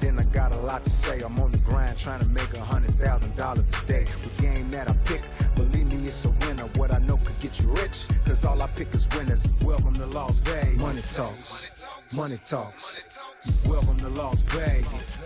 then I got a lot to say. I'm on the grind trying to make a hundred thousand dollars a day. The game that I pick, believe me, it's a winner. What I know could get you rich, cause all I pick is winners. Welcome to Las Vegas. Money talks, money talks. Welcome to Las Vegas.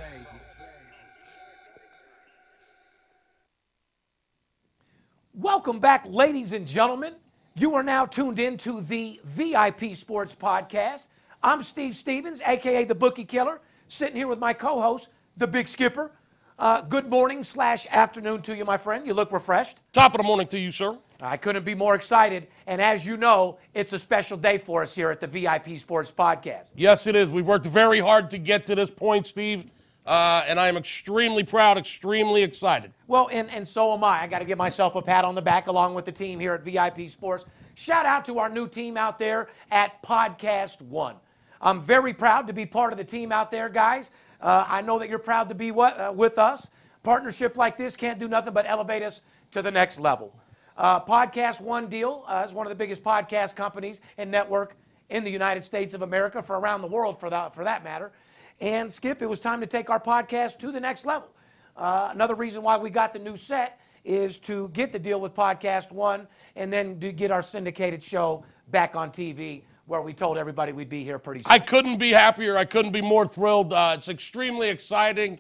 Welcome back, ladies and gentlemen. You are now tuned in to the VIP Sports Podcast. I'm Steve Stevens, aka the Bookie Killer, sitting here with my co-host, the Big Skipper. Uh, good morning slash afternoon to you, my friend. You look refreshed. Top of the morning to you, sir. I couldn't be more excited. And as you know, it's a special day for us here at the VIP Sports Podcast. Yes, it is. We've worked very hard to get to this point, Steve, uh, and I am extremely proud, extremely excited. Well, and, and so am I. I got to give myself a pat on the back along with the team here at VIP Sports. Shout out to our new team out there at Podcast One. I'm very proud to be part of the team out there, guys. Uh, I know that you're proud to be what, uh, with us. Partnership like this can't do nothing but elevate us to the next level. Uh, podcast One Deal uh, is one of the biggest podcast companies and network in the United States of America, for around the world for that, for that matter. And Skip, it was time to take our podcast to the next level. Uh, another reason why we got the new set is to get the deal with Podcast One and then to get our syndicated show back on TV where we told everybody we'd be here pretty soon. I couldn't be happier. I couldn't be more thrilled. Uh, it's extremely exciting.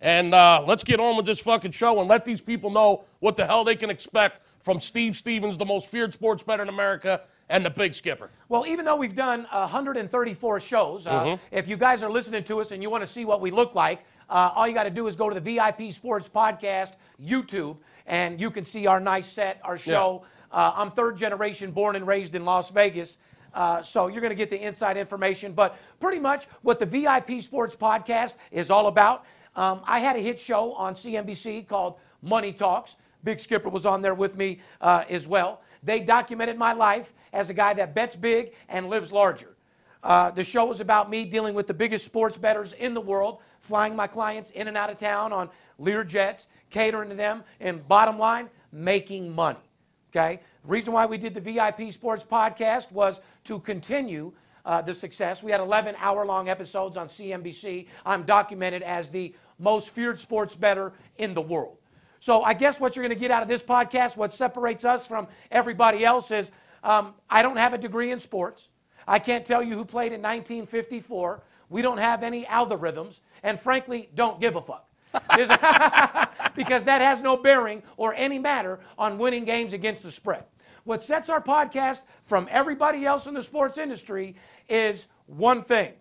And uh, let's get on with this fucking show and let these people know what the hell they can expect from Steve Stevens, the most feared sports bettor in America, and the big skipper. Well, even though we've done 134 shows, uh, Mm-hmm. if you guys are listening to us and you want to see what we look like, uh, all you got to do is go to the VIP Sports Podcast YouTube, and you can see our nice set, our show. Uh, I'm third generation, born and raised in Las Vegas. Uh, so you're going to get the inside information. But pretty much what the VIP Sports Podcast is all about. Um, I had a hit show on CNBC called Money Talks. Big Skipper was on there with me uh, as well. They documented my life as a guy that bets big and lives larger. Uh, the show was about me dealing with the biggest sports bettors in the world, flying my clients in and out of town on Lear jets, catering to them, and bottom line, making money. Okay? The reason why we did the VIP Sports Podcast was to continue uh, the success. We had 11 hour long episodes on CNBC. I'm documented as the most feared sports bettor in the world. So I guess what you're going to get out of this podcast, what separates us from everybody else is um, I don't have a degree in sports. I can't tell you who played in 1954. We don't have any algorithms, and frankly, don't give a fuck. Because that has no bearing or any matter on winning games against the spread. What sets our podcast from everybody else in the sports industry is one thing.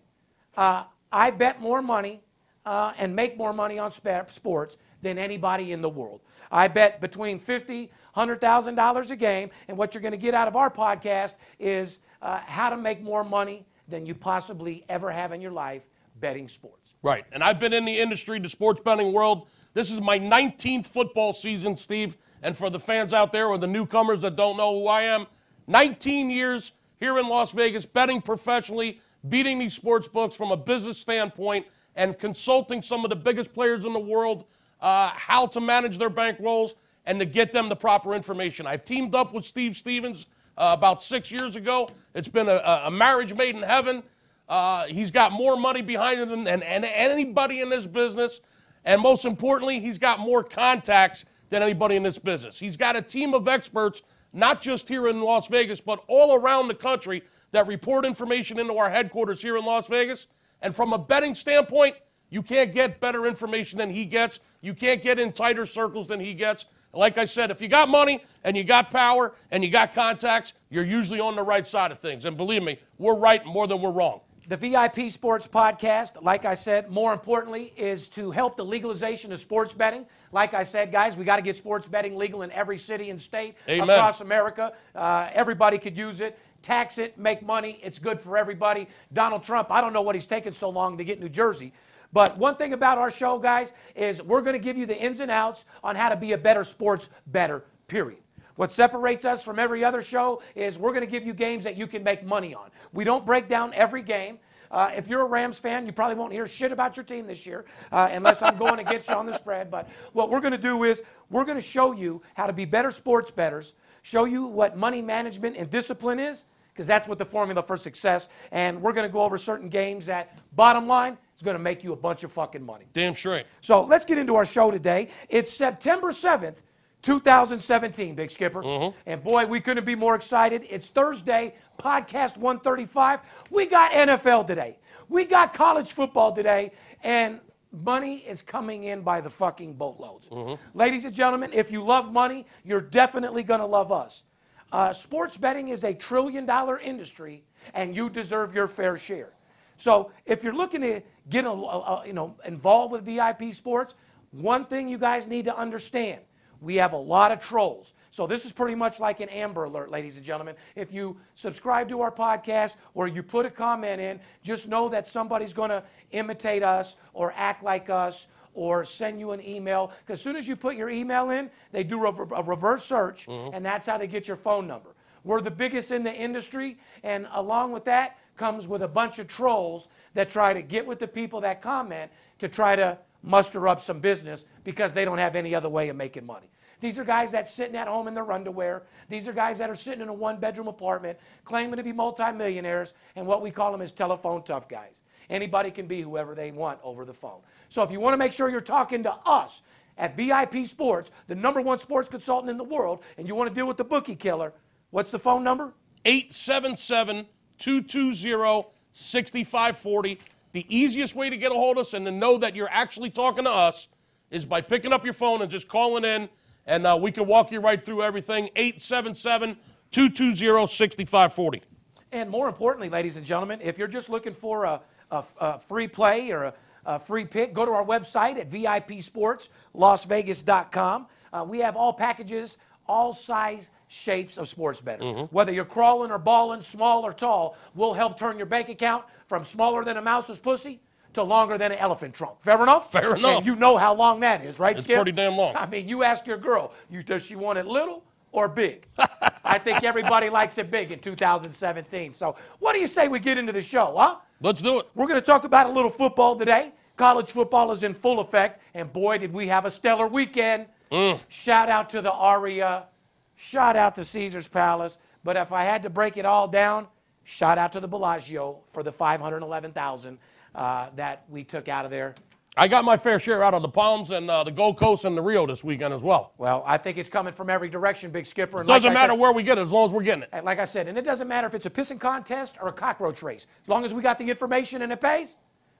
Uh, I bet more money uh, and make more money on spa- sports than anybody in the world. I bet between fifty, hundred thousand dollars a game, and what you're going to get out of our podcast is uh, how to make more money than you possibly ever have in your life betting sports. Right. And I've been in the industry, the sports betting world. This is my 19th football season, Steve. And for the fans out there or the newcomers that don't know who I am, 19 years here in Las Vegas, betting professionally, beating these sports books from a business standpoint, and consulting some of the biggest players in the world uh, how to manage their bankrolls and to get them the proper information. I've teamed up with Steve Stevens uh, about six years ago. It's been a, a marriage made in heaven. Uh, he's got more money behind him than, than anybody in this business. And most importantly, he's got more contacts than anybody in this business. He's got a team of experts, not just here in Las Vegas, but all around the country that report information into our headquarters here in Las Vegas. And from a betting standpoint, you can't get better information than he gets. You can't get in tighter circles than he gets. Like I said, if you got money and you got power and you got contacts, you're usually on the right side of things. And believe me, we're right more than we're wrong. The VIP Sports Podcast, like I said, more importantly, is to help the legalization of sports betting. Like I said, guys, we got to get sports betting legal in every city and state Amen. across America. Uh, everybody could use it. Tax it, make money. It's good for everybody. Donald Trump, I don't know what he's taking so long to get New Jersey. But one thing about our show, guys, is we're going to give you the ins and outs on how to be a better sports better, period. What separates us from every other show is we're going to give you games that you can make money on. We don't break down every game. Uh, if you're a Rams fan, you probably won't hear shit about your team this year uh, unless I'm going against you on the spread. But what we're going to do is we're going to show you how to be better sports bettors, show you what money management and discipline is, because that's what the formula for success. And we're going to go over certain games that, bottom line, is going to make you a bunch of fucking money. Damn straight. So let's get into our show today. It's September 7th, 2017, Big Skipper. And boy, we couldn't be more excited. It's Thursday, podcast 135. We got NFL today. We got college football today. And money is coming in by the fucking boatloads. Ladies and gentlemen, if you love money, you're definitely going to love us. Uh, sports betting is a trillion dollar industry, and you deserve your fair share. So if you're looking to get a, a- a- you know involved with VIP sports, one thing you guys need to understand: we have a lot of trolls. So this is pretty much like an Amber Alert, ladies and gentlemen. If you subscribe to our podcast or you put a comment in, just know that somebody's going to imitate us or act like us or send you an email. Because as soon as you put your email in, they do a, a reverse search, mm-hmm. and that's how they get your phone number. We're the biggest in the industry, and along with that comes with a bunch of trolls that try to get with the people that comment to try to muster up some business because they don't have any other way of making money. These are guys that sitting at home in their underwear. These are guys that are sitting in a one-bedroom apartment claiming to be multimillionaires, and what we call them is telephone tough guys. Anybody can be whoever they want over the phone. So if you want to make sure you're talking to us at VIP Sports, the number one sports consultant in the world, and you want to deal with the bookie killer, what's the phone number? 877 220 6540. The easiest way to get a hold of us and to know that you're actually talking to us is by picking up your phone and just calling in, and uh, we can walk you right through everything. 877 220 6540. And more importantly, ladies and gentlemen, if you're just looking for a, a- a free play or a, a free pick, go to our website at VIPSportsLasVegas.com. Uh, we have all packages, all size shapes of sports betting. Mm-hmm. Whether you're crawling or balling, small or tall, we'll help turn your bank account from smaller than a mouse's pussy to longer than an elephant trunk. Fair enough? Fair enough. And you know how long that is, right, It's Skip? pretty damn long. I mean, you ask your girl, you, does she want it little or big? I think everybody likes it big in 2017. So, what do you say we get into the show, huh? Let's do it. We're going to talk about a little football today. College football is in full effect, and boy, did we have a stellar weekend. Mm. Shout out to the Aria, shout out to Caesar's Palace. But if I had to break it all down, shout out to the Bellagio for the 511,000 uh, that we took out of there. I got my fair share out of the Palms and uh, the Gold Coast and the Rio this weekend as well. Well, I think it's coming from every direction, Big Skipper. And Doesn't like matter said- where we get it as long as we're getting it. Like I said, and it doesn't matter if it's a pissing contest or a cockroach race. As long as we got the information and it pays,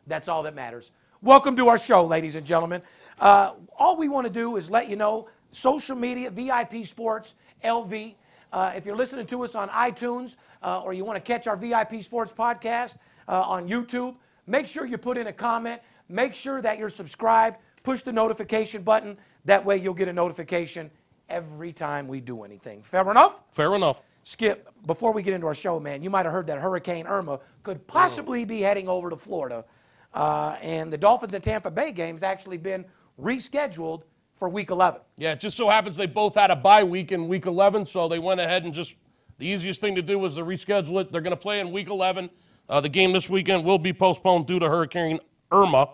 that's all that matters. Welcome to our show, ladies and gentlemen. Uh, all we want to do is let you know social media, VIP Sports, LV. Uh, if you're listening to us on iTunes uh, or you want to catch our VIP Sports podcast uh, on YouTube, make sure you put in a comment. Make sure that you're subscribed. Push the notification button. That way you'll get a notification every time we do anything. Fair enough? Fair enough. Skip, before we get into our show, man, you might have heard that Hurricane Irma could possibly be heading over to Florida. Uh, and the Dolphins and Tampa Bay game's actually been rescheduled for week 11. Yeah, it just so happens they both had a bye week in week 11, so they went ahead and just the easiest thing to do was to reschedule it. They're going to play in week 11. Uh, the game this weekend will be postponed due to Hurricane Irma.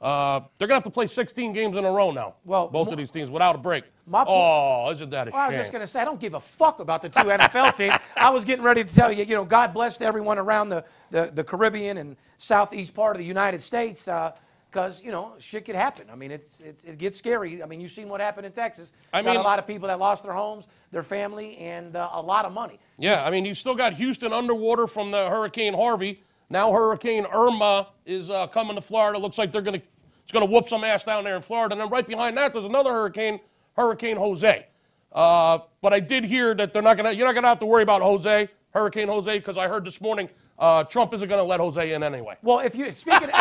Uh, they're going to have to play 16 games in a row now. Well, both mo- of these teams without a break. My oh, isn't that a Well, I was just going to say, I don't give a fuck about the two NFL teams. I was getting ready to tell you, you know, God bless everyone around the, the, the Caribbean and southeast part of the United States because, you know, shit could happen. I mean, it's, it's, it gets scary. I mean, you've seen what happened in Texas. I Got mean- a lot of people that lost their homes, their family, and uh, a lot of money. Yeah, I mean, you still got Houston underwater from the Hurricane Harvey. Now Hurricane Irma is uh, coming to Florida. Looks like they're to it's going to whoop some ass down there in Florida. And then right behind that, there's another hurricane, Hurricane Jose. Uh, but I did hear that they're not to. You're not going to have to worry about Jose, Hurricane Jose, because I heard this morning uh, Trump isn't going to let Jose in anyway. Well, if you speaking, oh,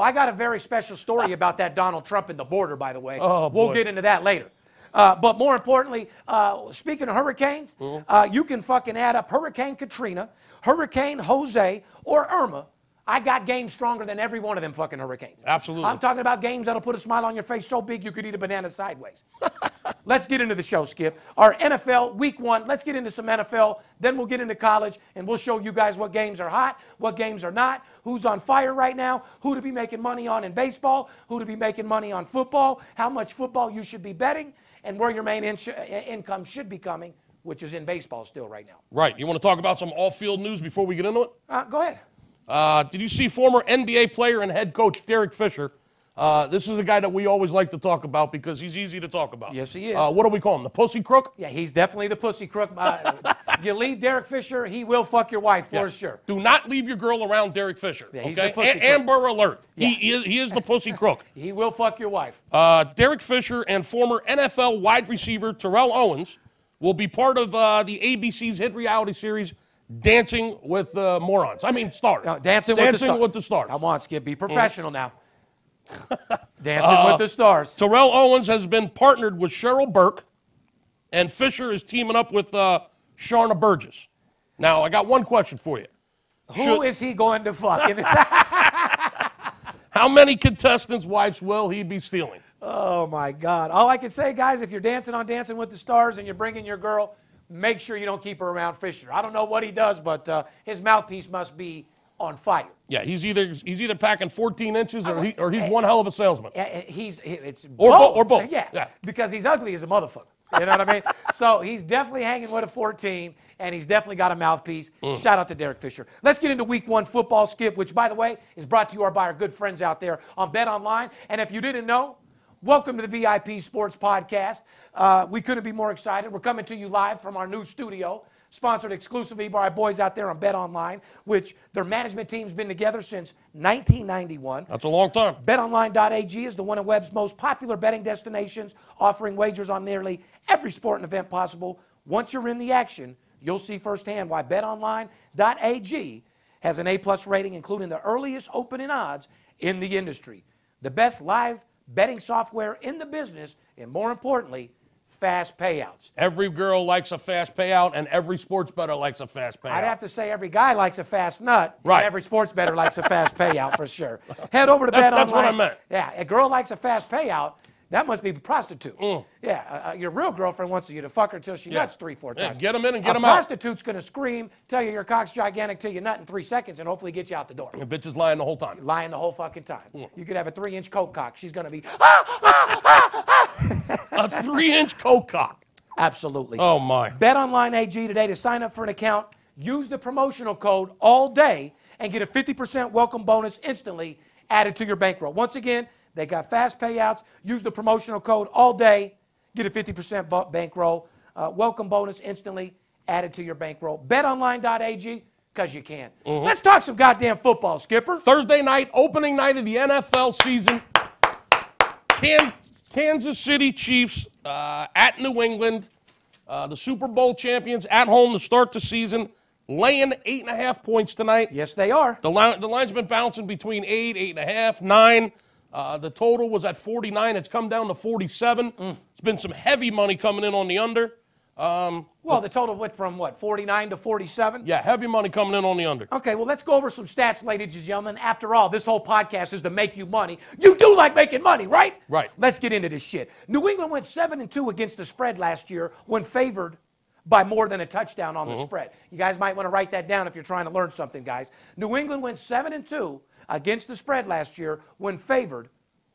I got a very special story about that Donald Trump and the border. By the way, Oh, we'll boy. get into that later. Uh, but more importantly, uh, speaking of hurricanes, Mm-hmm. uh, you can fucking add up Hurricane Katrina, Hurricane Jose, or Irma. I got games stronger than every one of them fucking hurricanes. Absolutely. I'm talking about games that'll put a smile on your face so big you could eat a banana sideways. let's get into the show, Skip. Our NFL week one, let's get into some NFL, then we'll get into college, and we'll show you guys what games are hot, what games are not, who's on fire right now, who to be making money on in baseball, who to be making money on football, how much football you should be betting, and where your main in- income should be coming, which is in baseball still right now. Right. You want to talk about some off-field news before we get into it? Uh, go ahead. Uh, did you see former NBA player and head coach Derek Fisher? Uh, this is a guy that we always like to talk about because he's easy to talk about. Yes, he is. Uh, what do we call him? The pussy crook? Yeah, he's definitely the pussy crook. Uh, you leave Derek Fisher, he will fuck your wife for Yeah. sure. Do not leave your girl around Derek Fisher. Yeah, he's okay? A-. Amber alert. He, is, he is the pussy crook. He will fuck your wife. Uh, Derek Fisher and former NFL wide receiver Terrell Owens will be part of uh, the ABC's hit reality series Dancing with uh, Morons. I mean, stars. No, dancing, with the Dancing stars. with the stars. Come on, Skip. Be professional now. Uh, dancing with the stars. Terrell Owens has been partnered with Cheryl Burke, and Fisher is teaming up with uh, Sharna Burgess. Now, I got one question for you. Who is should- he going to fuck? How many contestants' wives will he be stealing? oh, my God. All I can say, guys, if you're dancing on Dancing with the Stars and you're bringing your girl, make sure you don't keep her around Fisher. I don't know what he does, but uh, his mouthpiece must be on fire. Yeah, he's either he's either packing 14 inches or, he, or he's one hell of a salesman. Yeah, eh, He's it's Or bo- both. or both. Yeah, Yeah. because he's ugly as a motherfucker. You know what I mean? So he's definitely hanging with a 14, and he's definitely got a mouthpiece. Mm. Shout out to Derek Fisher. Let's get into Week One football skip, which, by the way, is brought to you by our good friends out there on Bet Online. And if you didn't know, welcome to the VIP Sports Podcast. Uh, we couldn't be more excited. We're coming to you live from our new studio. Sponsored exclusively by our boys out there on Bet Online, which their management team's been together since 1991. That's a long time. BetOnline.ag is the one of web's most popular betting destinations, offering wagers on nearly every sport and event possible. Once you're in the action, you'll see firsthand why BetOnline.ag has an A-plus rating, including the earliest opening odds in the industry. The best live betting software in the business, and more importantly, fast payouts. Every girl likes a fast payout, and every sports bettor likes a fast payout. I'd have to say every guy likes a fast nut. Right. every sports bettor likes a fast payout for sure. Head over to That- Bet that's what I meant. Yeah, a girl likes a fast payout. That must be a prostitute. Mm. Yeah, uh, uh, your real girlfriend wants you to fuck her till she Yeah. nuts three, four times. Yeah, get them in and get a 'em out. prostitute's going to scream, tell you your cock's gigantic till you nut in three seconds, and hopefully get you out the door. The bitch is lying the whole time. Lying the whole fucking time. Mm. You could have a three-inch coke cock. She's going to be A three-inch coke cock. absolutely. Oh my. BetOnline AG today to sign up for an account. Use the promotional code all day and get a 50% welcome bonus instantly added to your bankroll. Once again, they got fast payouts. Use the promotional code all day. Get a 50% bu- bankroll. Uh, welcome bonus instantly added to your bankroll. BetOnline.ag because you can. Let's talk some goddamn football, Skipper. Thursday night, opening night of the NFL season. Can, Kansas City Chiefs uh, at New England, uh, the Super Bowl champions at home to start the season, laying eight and a half points tonight. Yes, they are. The, line, the line's been bouncing between eight, eight and a half, nine. Uh, the total was at 49. It's come down to 47. It's been some heavy money coming in on the under. Um, Well, the total went from what, 49 to 47? yeah, heavy money coming in on the under. Okay, well, let's go over some stats, ladies and gentlemen. After all, this whole podcast is to make you money. You do like making money, right? Right. Let's get into this shit. New England went 7 and 2 against the spread last year when favored by more than a touchdown on the spread. You guys might want to write that down if you're trying to learn something, guys. New England went 7 and 2 against the spread last year when favored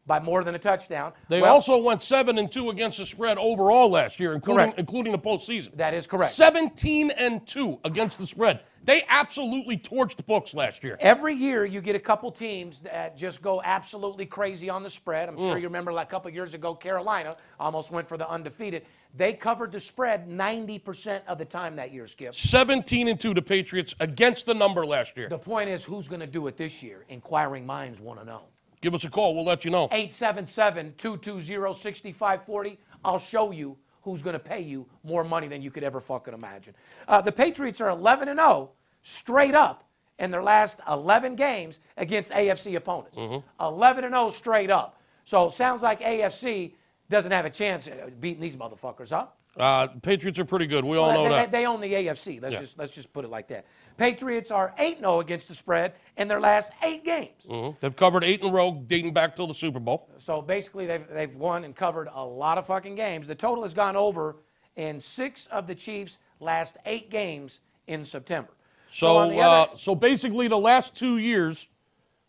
by more than a touchdown. They Well, also went seven and two against the spread overall last year, including Correct. including the postseason. That is correct. 17 and two against the spread. They absolutely torched the books last year. Every year, you get a couple teams that just go absolutely crazy on the spread. I'm Mm. sure you remember like a couple years ago, Carolina almost went for the undefeated. They covered the spread 90% of the time that year, Skip. 17 and two, to Patriots against the number last year. The point is, who's going to do it this year? Inquiring minds want to know. Give us a call. We'll let you know. 877 220 6540. I'll show you who's going to pay you more money than you could ever fucking imagine. Uh, the Patriots are 11 and 0 straight up in their last 11 games against AFC opponents. 11 and 0 straight up. So sounds like AFC doesn't have a chance at beating these motherfuckers, huh? Uh, Patriots are pretty good. We all Well, know they, that. they own the AFC. Let's Yeah. just let's just put it like that. Patriots are 8-0 against the spread in their last 8 games. Mhm. They've covered eight in a row, dating back till the Super Bowl. So basically they've they've won and covered a lot of fucking games. The total has gone over in 6 of the Chiefs' last 8 games in September. So, the uh, other- so basically, the last two years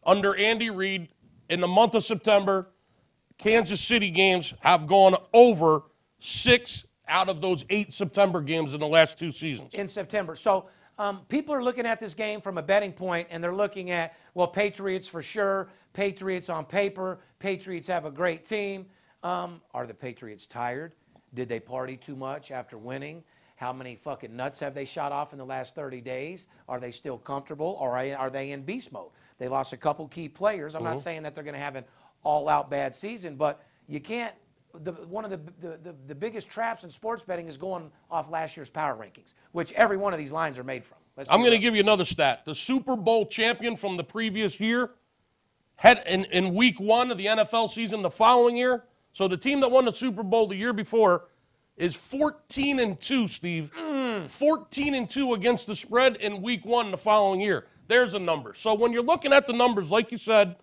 under Andy Reid, in the month of September, Kansas City games have gone over six out of those eight September games in the last two seasons. in September. So um, people are looking at this game from a betting point, and they're looking at well, Patriots for sure, Patriots on paper, Patriots have a great team. Um, are the Patriots tired? Did they party too much after winning? How many fucking nuts have they shot off in the last 30 days? Are they still comfortable, or are are they in beast mode? They lost a couple key players. I'm not saying that they're going to have an all-out bad season, but you can't the, one of the, the, the, biggest traps in sports betting is going off last year's power rankings, which every one of these lines are made from. Let's I'm going to give you another stat. The Super Bowl champion from the previous year had in, in week one of the NFL season the following year. So the team that won the Super Bowl the year before is 14 and 2, Steve. 14 and 2 against the spread in week one the following year. There's a number. So when you're looking at the numbers, like you said,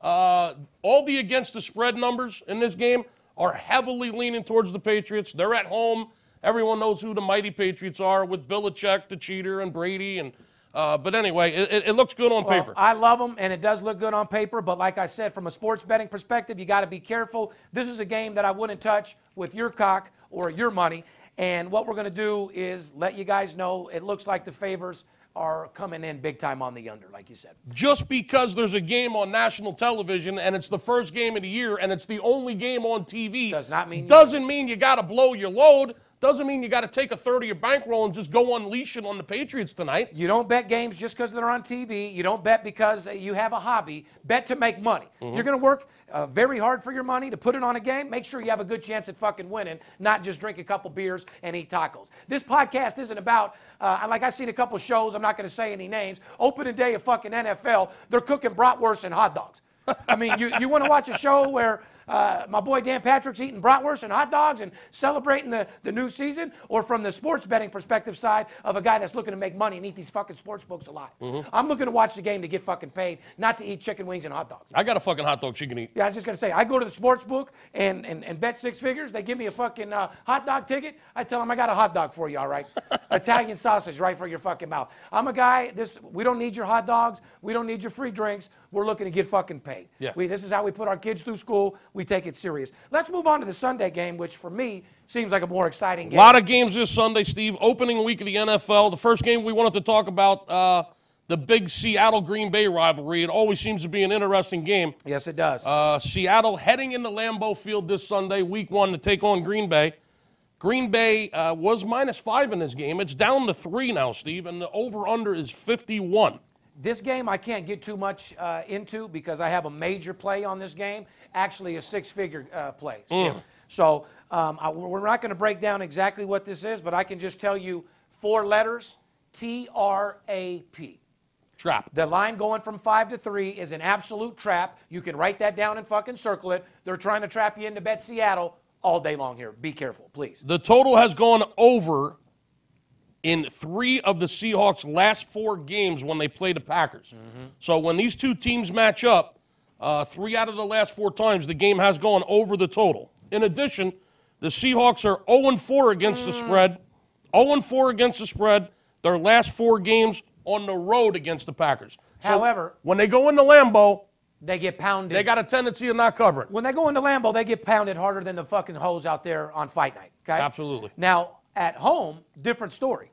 uh, all the against the spread numbers in this game are heavily leaning towards the Patriots. They're at home. Everyone knows who the mighty Patriots are with Belichick, the cheater, and Brady. And uh, but anyway, it, it- looks good on Well, paper. I love them, and it does look good on paper. But like I said, from a sports betting perspective, you got to be careful. This is a game that I wouldn't touch with your cock or your money. And what we're going to do is let you guys know it looks like the favors are coming in big time on the under, like you said. Just because there's a game on national television and it's the first game of the year and it's the only game on TV Does not mean you- doesn't mean you got to blow your load. Doesn't mean you got to take a third of your bankroll and just go unleash it on the Patriots tonight. You don't bet games just because they're on TV. You don't bet because uh, you have a hobby. Bet to make money. Mm-hmm. You're going to work uh, very hard for your money to put it on a game. Make sure you have a good chance at fucking winning, not just drink a couple beers and eat tacos. This podcast isn't about, uh, like I've seen a couple shows, I'm not going to say any names. Opening day of fucking NFL, they're cooking bratwurst and hot dogs. I mean, you, you want to watch a show where uh, my boy Dan Patrick's eating bratwurst and hot dogs and celebrating the, the new season, or from the sports betting perspective side of a guy that's looking to make money and eat these fucking sports books alive. I'm looking to watch the game to get fucking paid, not to eat chicken wings and hot dogs. I got a fucking hot dog she can eat. Yeah, I was just gonna say, I go to the sports book and, and, and bet six figures. They give me a fucking uh, hot dog ticket. I tell them I got a hot dog for you, all right? Italian sausage right for your fucking mouth. I'm a guy. This we don't need your hot dogs. We don't need your free drinks. We're looking to get fucking paid. Yeah. We, this is how we put our kids through school. We take it serious. Let's move on to the Sunday game, which for me seems like a more exciting game. A lot of games this Sunday, Steve. Opening week of the NFL. The first game we wanted to talk about uh, the big Seattle Green Bay rivalry. It always seems to be an interesting game. yes, it does. Uh, Seattle heading into Lambeau Field this Sunday, week one, to take on Green Bay. Green Bay uh, was minus five in this game. It's down to three now, Steve, and the over under is 51. This game I can't get too much uh, into because I have a major play on this game, actually a six-figure uh, play. Skip. So um, I, we're not going to break down exactly what this is, but I can just tell you four letters: T R A P. Trap. The line going from five to three is an absolute trap. You can write that down and fucking circle it. They're trying to trap you into bet Seattle all day long here. Be careful, please. The total has gone over in three of the Seahawks' last four games when they play the Packers. So when these two teams match up, uh, three out of the last four times, the game has gone over the total. In addition, the Seahawks are 0 4 against the spread, 0 4 against the spread, their last four games on the road against the Packers. So However- when they go into Lambeau, They get pounded. they got a tendency of not covering. when they go into Lambeau, they get pounded harder than the fucking hoes out there on fight night. Okay. Absolutely. Now at home, different story.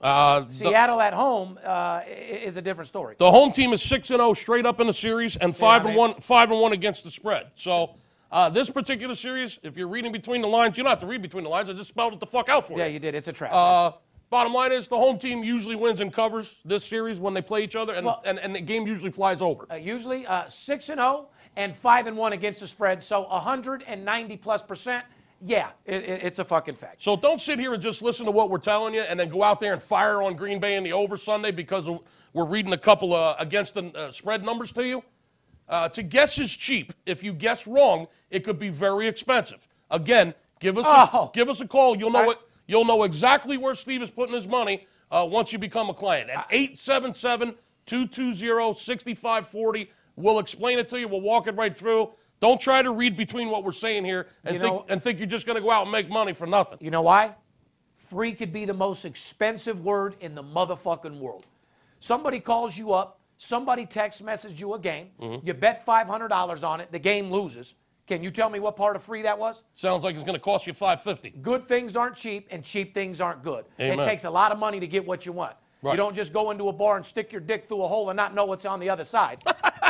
Uh, the- Seattle at home uh, is a different story. The home team is six and zero straight up in the series, and five and one, five and one against the spread. So uh, this particular series, if you're reading between the lines, you don't have to read between the lines. I just spelled it the fuck out for you. yeah, you. did. It's a trap. Uh, bottom line is the home team usually wins and covers this series when they play each other, and Well- and, and the game usually flies over. Uh, usually uh, six and zero and five and one against the spread. So 190 plus percent. Yeah, it, it- it's a fucking fact. So don't sit here and just listen to what we're telling you, and then go out there and fire on Green Bay in the over Sunday because we're reading a couple of against the uh, spread numbers to you. Uh, to guess is cheap. If you guess wrong, it could be very expensive. Again, give us Oh. a, give us a call. You'll know I- what you'll know exactly where Steve is putting his money uh, once you become a client. At 877-220-6540. We'll explain it to you. We'll walk it right through. Don't try to read between what we're saying here and You think know- and think you're just going to go out and make money for nothing. You know why? Free could be the most expensive word in the motherfucking world. Somebody calls you up, somebody text messages you a game, Mm-hmm. you bet $500 on it, the game loses. Can you tell me what part of free that was? Sounds like it's going to cost you 550. Good things aren't cheap and cheap things aren't good. Amen. It takes a lot of money to get what you want. Right. You don't just go into a bar and stick your dick through a hole and not know what's on the other side.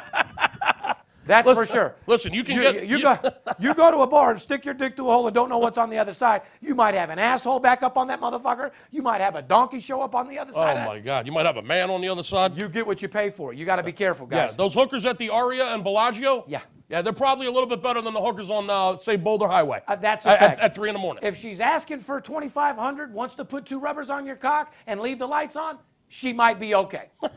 That's for sure. listen, you can you, get- you, you- go, you go to a bar and stick your dick through a hole and don't know what's on the other side. You might have an asshole back up on that motherfucker. You might have a donkey show up on the other side. Oh, my God! You might have a man on the other side. You get what you pay for. You got to be careful, guys. yeah, those hookers at the Aria and Bellagio. Yeah. yeah, they're probably a little bit better than the hookers on, uh, say, Boulder Highway. Uh, that's a at, fact. At, at three in the morning. If she's asking for 2500 wants to put two rubbers on your cock and leave the lights on, she might be okay.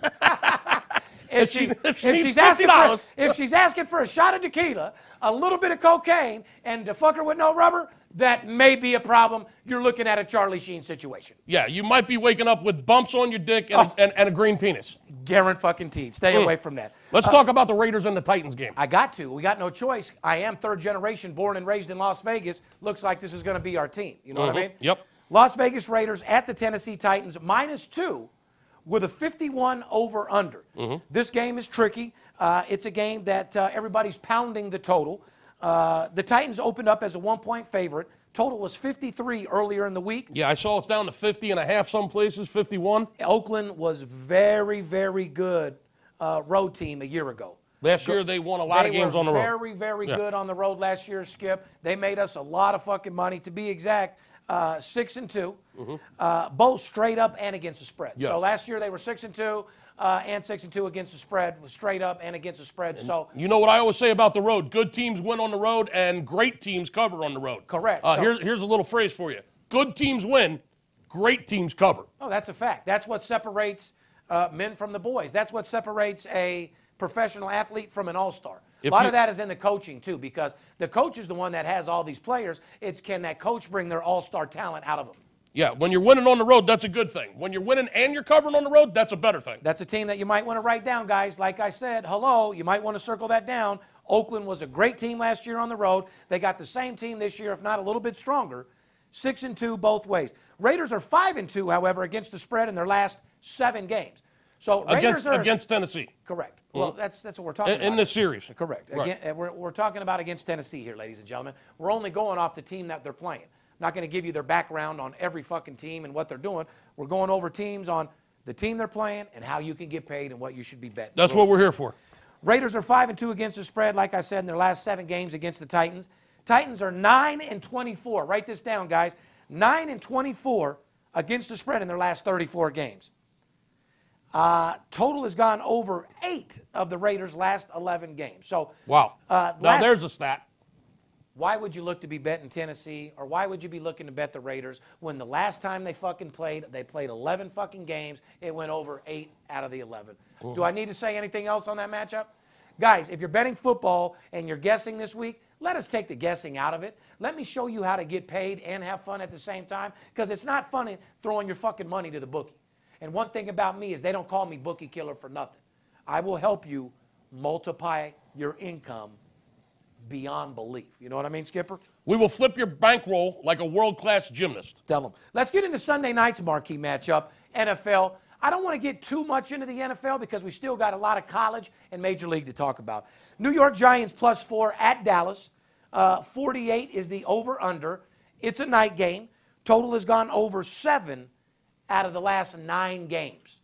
if, she- if she needs she's asking for, if she's asking for a shot of tequila, a little bit of cocaine, and to fuck her with no rubber, that may be a problem. You're looking at a Charlie Sheen situation. yeah, you might be waking up with bumps on your dick and, Oh. a, and, and a green penis. Guarant fucking teed. Stay away from that. Let's talk about the Raiders and the Titans game. I got to. We got no choice. I am third generation, born and raised in Las Vegas. Looks like this is going to be our team. You know what I Mhm. mean? Yep. Las Vegas Raiders at the Tennessee Titans, minus two, with a 51 over under. This game is tricky. Uh, it's a game that uh, everybody's pounding the total. Uh, the Titans opened up as a one point favorite. Total was 53 earlier in the week. yeah, I saw it's down to 50 and a half some places, 51. Oakland was very, very good uh, road team a year ago. Last year they won a lot they of games on the road. Very, very Yeah. good on the road last year, Skip. They made us a lot of fucking money. To be exact, uh, six and 2 uh, both straight up and against the spread. Mm-hmm. Yes. So last year they were six and two uh, and six and two against the spread, was straight up and against the spread. so You know what I always say about the road? Good teams win on the road, and great teams cover on the road. Correct. Uh, So- here's, here's a little phrase for you Good teams win, great teams cover. Oh, that's a fact. That's what separates uh, men from the boys. That's what separates a professional athlete from an all-star. A lot you- of that is in the coaching too, because the coach is the one that has all these players. It's can that coach bring their all-star talent out of them? Yeah, when you're winning on the road, that's a good thing. When you're winning and you're covering on the road, that's a better thing. That's a team that you might want to write down, guys. Like I said, hello, you might want to circle that down. Oakland was a great team last year on the road. They got the same team this year, if not a little bit stronger. Six and two both ways. Raiders are five and two, however, against the spread in their last seven games. So against, are against Tennessee correct. Mm-hmm. Well, that's that's what we're talking in, about. in this series. Correct. Right. Again, we're, we're talking about against Tennessee here, ladies and gentlemen. We're only going off the team that they're playing. not going to give you their background on every fucking team and what they're doing. We're going over teams on the team they're playing and how you can get paid and what you should be betting. That's what we're here for. Raiders are five and two against the spread, like I said, in their last seven games against the Titans. Titans are nine and twenty-four. Write this down, guys. Nine and twenty-four against the spread in their last thirty-four games. Uh, total has gone over eight of the Raiders' last eleven games. So, Wow. Uh, now last- there's a stat. why would you look to be betting Tennessee, or why would you be looking to bet the Raiders when the last time they fucking played, they played 11 fucking games, it went over eight out of the 11. Do I need to say anything else on that matchup? Guys, if you're betting football and you're guessing this week, let us take the guessing out of it. Let me show you how to get paid and have fun at the same time, because it's not funny throwing your fucking money to the bookie. And one thing about me is they don't call me bookie killer for nothing. I will help you multiply your income beyond belief. You know what I mean, Skipper? We will flip your bankroll like a world class gymnast. Tell them. Let's get into Sunday night's marquee matchup, NFL. I don't want to get too much into the NFL because we still got a lot of college and major league to talk about. New York Giants plus four at Dallas. Uh, 48 is the over under. It's a night game. Total has gone over seven out of the last nine games.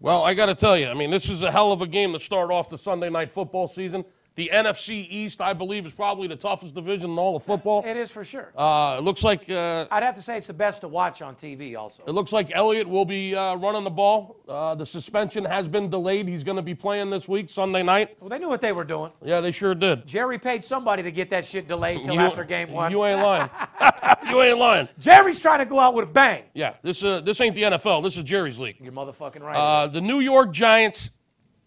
Well, I got to tell you, I mean, this is a hell of a game to start off the Sunday night football season. The NFC East, I believe, is probably the toughest division in all of football. It is for sure. Uh, it looks like uh, I'd have to say it's the best to watch on TV also. it looks like Elliott will be uh, running the ball. Uh, the suspension has been delayed. He's going to be playing this week, Sunday night. Well, they knew what they were doing. Yeah, they sure did. Jerry paid somebody to get that shit delayed till You- after game one. You ain't lying. you ain't lying. Jerry's trying to go out with a bang. Yeah, this uh, this ain't the NFL. This is Jerry's league. You're motherfucking right. Uh, the New York Giants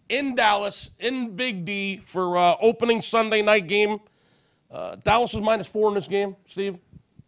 in Dallas in Big D for uh, opening Sunday night game. Uh, Dallas is minus four in this game, Steve.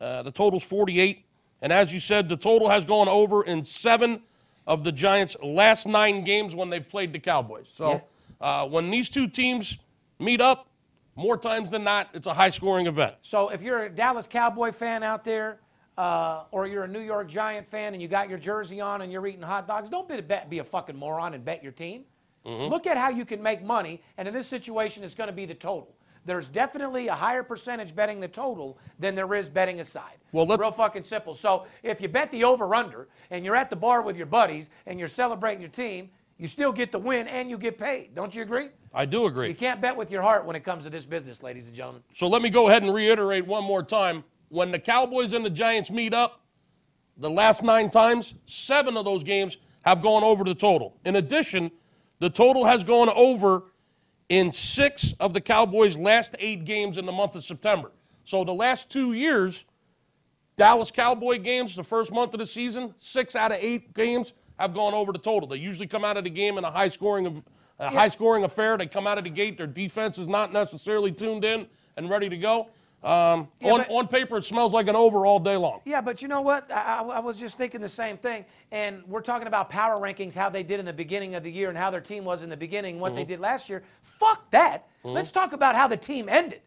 Uh, the total's 48. And as you said, the total has gone over in seven of the Giants' last nine games when they've played the Cowboys. So uh, when these two teams meet up, more times than not, it's a high scoring event. So if you're a Dallas Cowboy fan out there, uh, or you're a New York Giant fan and you got your jersey on and you're eating hot dogs, don't be, bet, be a fucking moron and bet your team. Mm-hmm. Look at how you can make money, and in this situation, it's going to be the total. There's definitely a higher percentage betting the total than there is betting a side. Well, let- real fucking simple. So if you bet the over/under and you're at the bar with your buddies and you're celebrating your team, you still get the win and you get paid. Don't you agree? I do agree. You can't bet with your heart when it comes to this business, ladies and gentlemen. So let me go ahead and reiterate one more time. When the Cowboys and the Giants meet up, the last nine times, seven of those games have gone over the total. In addition, the total has gone over in six of the Cowboys' last eight games in the month of September. So the last two years, Dallas Cowboy games, the first month of the season, six out of eight games have gone over the total. They usually come out of the game in a high scoring, a high scoring affair. They come out of the gate, their defense is not necessarily tuned in and ready to go. Um, Yeah, on, but- on paper, it smells like an over all day long. Yeah, but you know what? I, I, was just thinking the same thing. And we're talking about power rankings, how they did in the beginning of the year and how their team was in the beginning, what they Mm-hmm. did last year. Fuck that. Let's talk about how the team ended.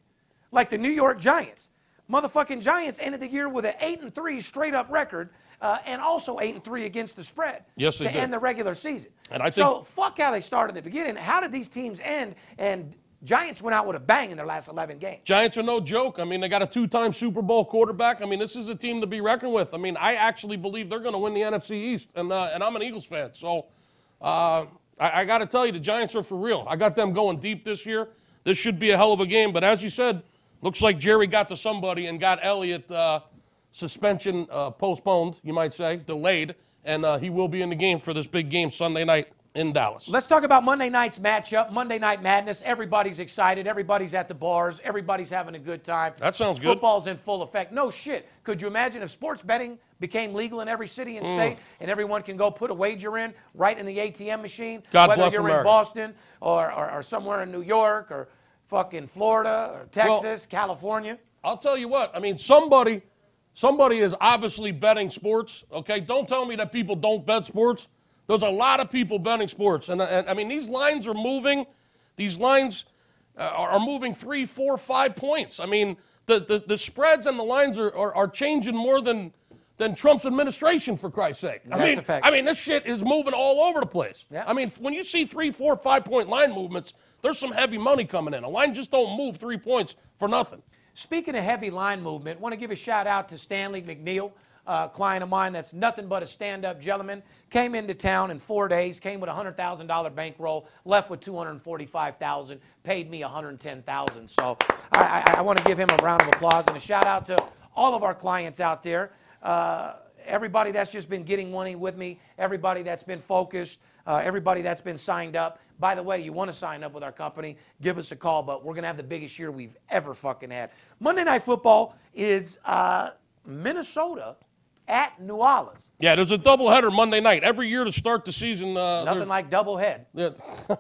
Like the New York Giants. Motherfucking Giants ended the year with an 8 and 3 straight up record. Uh, and also 8 and 3 against the spread Yes, they to did. end the regular season. And I think, so fuck how they started at the beginning. How did these teams end? And Giants went out with a bang in their last 11 games. Giants are no joke. I mean, they got a two time Super Bowl quarterback. I mean, this is a team to be reckoned with. I mean, I actually believe they're going to win the NFC East, and, uh, and I'm an Eagles fan. So uh, I, I got to tell you, the Giants are for real. I got them going deep this year. This should be a hell of a game. But as you said, looks like Jerry got to somebody and got Elliott uh, suspension uh, postponed, you might say, delayed, and uh, he will be in the game for this big game Sunday night in Dallas. Let's talk about Monday night's matchup. Monday Night Madness. Everybody's excited. Everybody's at the bars. Everybody's having a good time. That sounds good. Football's in full effect. No shit. Could you imagine if sports betting became legal in every city Mm. and state and everyone can go put a wager in right in the ATM machine? God whether bless you're America. in Boston or, or, or somewhere in New York or fucking Florida or Texas, California. I'll tell you what. I mean, somebody, somebody is obviously betting sports. Okay, don't tell me that people don't bet sports. There's a lot of people betting sports, and, and I mean these lines are moving. These lines uh, are, moving three, four, five points. I mean the the, the spreads and the lines are, are, are changing more than than Trump's administration, for Christ's sake. I That's mean, a fact. I mean this shit is moving all over the place. Yeah. I mean when you see three, four, five point line movements, there's some heavy money coming in. A line just don't move three points for nothing. Speaking of heavy line movement, want to give a shout out to Stanley McNeil, a client of mine that's nothing but a stand-up gentleman. Came into town in four days, came with a hundred thousand dollar bankroll, left with two hundred forty-five thousand, paid me one hundred ten thousand. So I, I, I want to give him a round of applause and a shout out to all of our clients out there. Uh, everybody that's just been getting money with me, everybody that's been focused, uh, everybody that's been signed up. By the way, you want to sign up with our company, give us a call, but we're going to have the biggest year we've ever fucking had. Monday Night Football is uh, Minnesota at New Orleans. Yeah, there's a doubleheader Monday night every year to start the season. Uh, Nothing like double head. Yeah.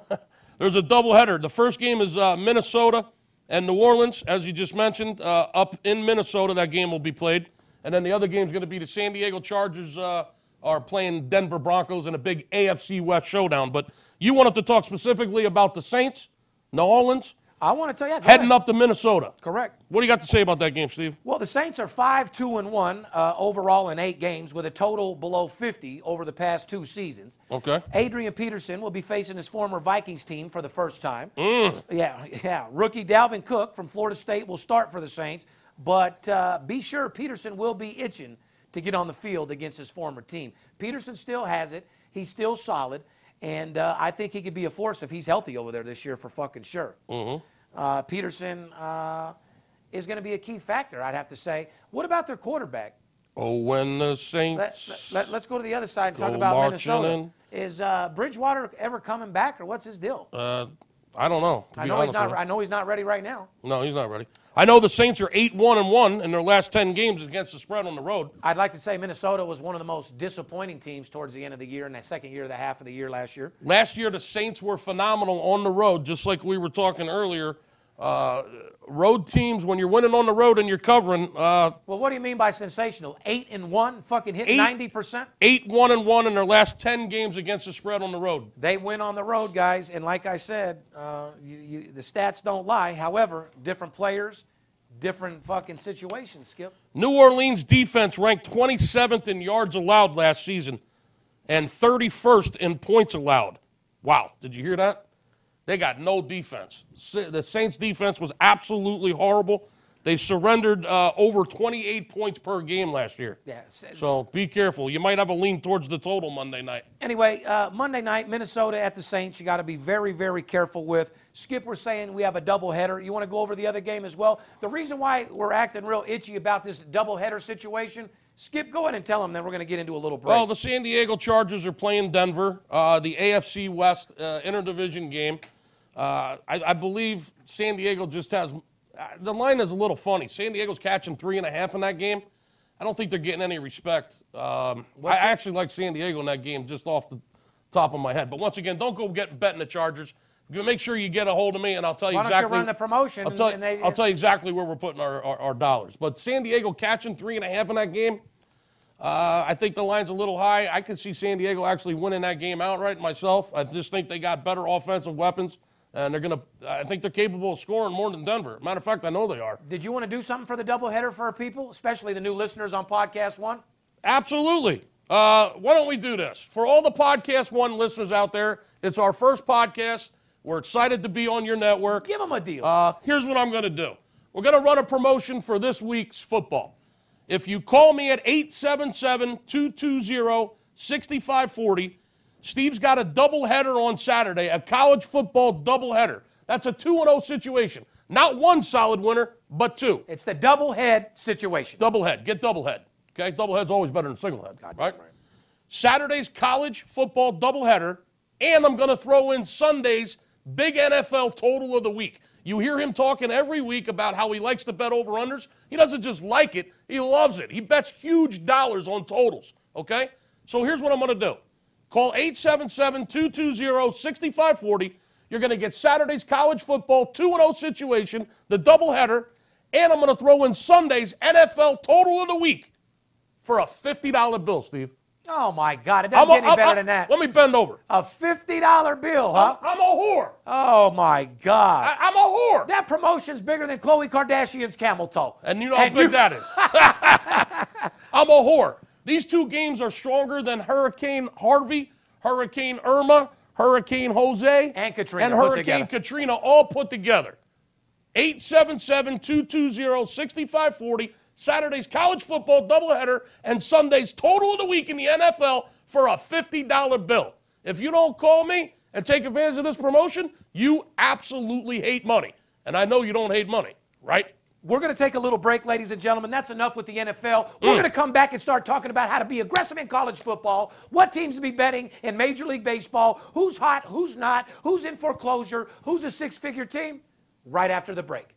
There's a doubleheader. The first game is uh, Minnesota and New Orleans, as you just mentioned, uh, up in Minnesota. That game will be played, and then the other game is going to be the San Diego Chargers uh, are playing Denver Broncos in a big AFC West showdown. But you wanted to talk specifically about the Saints, New Orleans, I want to tell you, heading ahead. up to Minnesota. Correct. What do you got to say about that game, Steve? Well, the Saints are 5 2 and 1 uh, overall in eight games with a total below 50 over the past two seasons. Okay. Adrian Peterson will be facing his former Vikings team for the first time. Mm. Yeah, yeah. Rookie Dalvin Cook from Florida State will start for the Saints, but uh, be sure Peterson will be itching to get on the field against his former team. Peterson still has it, he's still solid, and uh, I think he could be a force if he's healthy over there this year for fucking sure. Mm-hmm. Uh, Peterson uh, is going to be a key factor, I'd have to say. What about their quarterback? Oh, when the Let, Saints. let, us go to the other side and talk about Minnesota. in. Is uh, Bridgewater ever coming back, or what's his deal? I don't know. I know he's not. I know he's not ready right now. No, he's not ready. I know the Saints are eight one and one in their last ten games against the spread on the road. I'd like to say Minnesota was one of the most disappointing teams towards the end of the year, in that second year of the half of the year last year. Last year, the Saints were phenomenal on the road, just like we were talking earlier Uh, road teams, when you're winning on the road and you're covering, uh, Well, what do you mean by sensational? Eight and one, fucking hit ninety percent. eight one and one in their last ten games against the spread on the road. They win on the road, guys, and like I said, uh, you, you, the stats don't lie. However, different players, different fucking situations. Skip. New Orleans defense ranked 27th in yards allowed last season and 31st in points allowed. Wow, did you hear that? They got no defense. The Saints defense was absolutely horrible. They surrendered uh, over 28 points per game last year. Yeah, So be careful. You might have a lean towards the total Monday night. Anyway, uh, Monday night, Minnesota at the Saints. You got to be very, very careful with. Skip, we're saying we have a doubleheader. You want to go over the other game as well? The reason why we're acting real itchy about this doubleheader situation, Skip, go ahead and tell them. Then we're going to get into a little break. Well, the San Diego Chargers are playing Denver, uh, the AFC West uh, interdivision game. Uh, I, I believe San Diego just has. Uh, the line is a little funny. San Diego's catching three and a half in that game. I don't think they're getting any respect. Um, I actually like San Diego in that game just off the top of my head. But once again, don't go get betting the Chargers. Make sure you get a hold of me, and I'll tell you Why don't you exactly. run the promotion I'll tell, and they- I'll tell you exactly where we're putting our, our, our dollars. But San Diego catching three and a half in that game. Uh, I think the line's a little high. I could see San Diego actually winning that game outright myself. I just think they got better offensive weapons, and they're going to, I think they're capable of scoring more than Denver. Matter of fact, I know they are. Did you want to do something for the doubleheader for our people, especially the new listeners on Podcast One? Absolutely. Uh, why don't we do this? For all the Podcast One listeners out there, it's our first podcast. We're excited to be on your network. Give them a deal. Uh, here's what I'm going to do. We're going to run a promotion for this week's football. If you call me at 877-220-6540, Steve's got a doubleheader on Saturday, a college football doubleheader. That's a 2-0 situation. Not one solid winner, but two. it's the double head situation. Double head. Get double head. Okay? Double head's always better than single head. right? Saturday's college football doubleheader, and I'm going to throw in Sunday's big NFL total of the week. You hear him talking every week about how he likes to bet over unders. He doesn't just like it, he loves it. He bets huge dollars on totals. Okay? So here's what I'm going to do call 877 220 6540. You're going to get Saturday's college football 2 0 situation, the doubleheader, and I'm going to throw in Sunday's NFL total of the week for a $50 bill, Steve. Oh my God! It doesn't I'm a- get any I'm- better I'm- than that. Let me bend over. A fifty dollar bill, huh? I'm a whore. Oh my God! I, am a whore. that promotion's bigger than Khloe Kardashian's camel toe. and you know how And big you- that is. I'm a whore. These two games are stronger than Hurricane Harvey, Hurricane Irma, Hurricane Jose, And Katrina and Hurricane. Katrina all put together. 877-220-6540. Saturday's college football doubleheader and Sunday's total of the week in the NFL for a $50 bill. If you don't call me and take advantage of this promotion, you absolutely hate money. And I know you don't hate money, right? We're going to take a little break, ladies and gentlemen. That's enough with the NFL. We're mm. going to come back and start talking about how to be aggressive in college football, what teams to be betting in Major League Baseball, who's hot, who's not, who's in foreclosure, who's a six figure team, right after the break.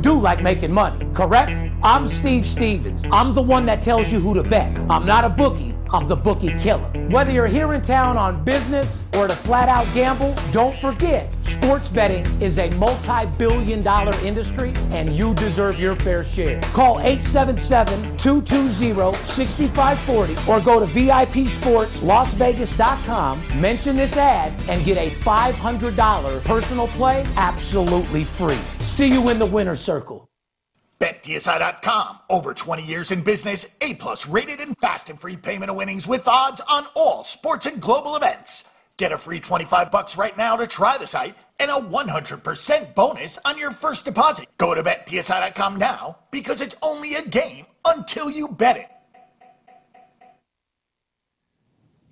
Do like making money, correct? I'm Steve Stevens. I'm the one that tells you who to bet. I'm not a bookie. I'm the bookie killer. Whether you're here in town on business or to flat out gamble, don't forget, sports betting is a multi-billion dollar industry and you deserve your fair share. Call 877-220-6540 or go to VIPSportsLasVegas.com, mention this ad and get a $500 personal play absolutely free. See you in the winner's circle. BetDSI.com. Over 20 years in business, A plus rated and fast and free payment of winnings with odds on all sports and global events. Get a free 25 bucks right now to try the site and a 100% bonus on your first deposit. Go to BetDSI.com now because it's only a game until you bet it.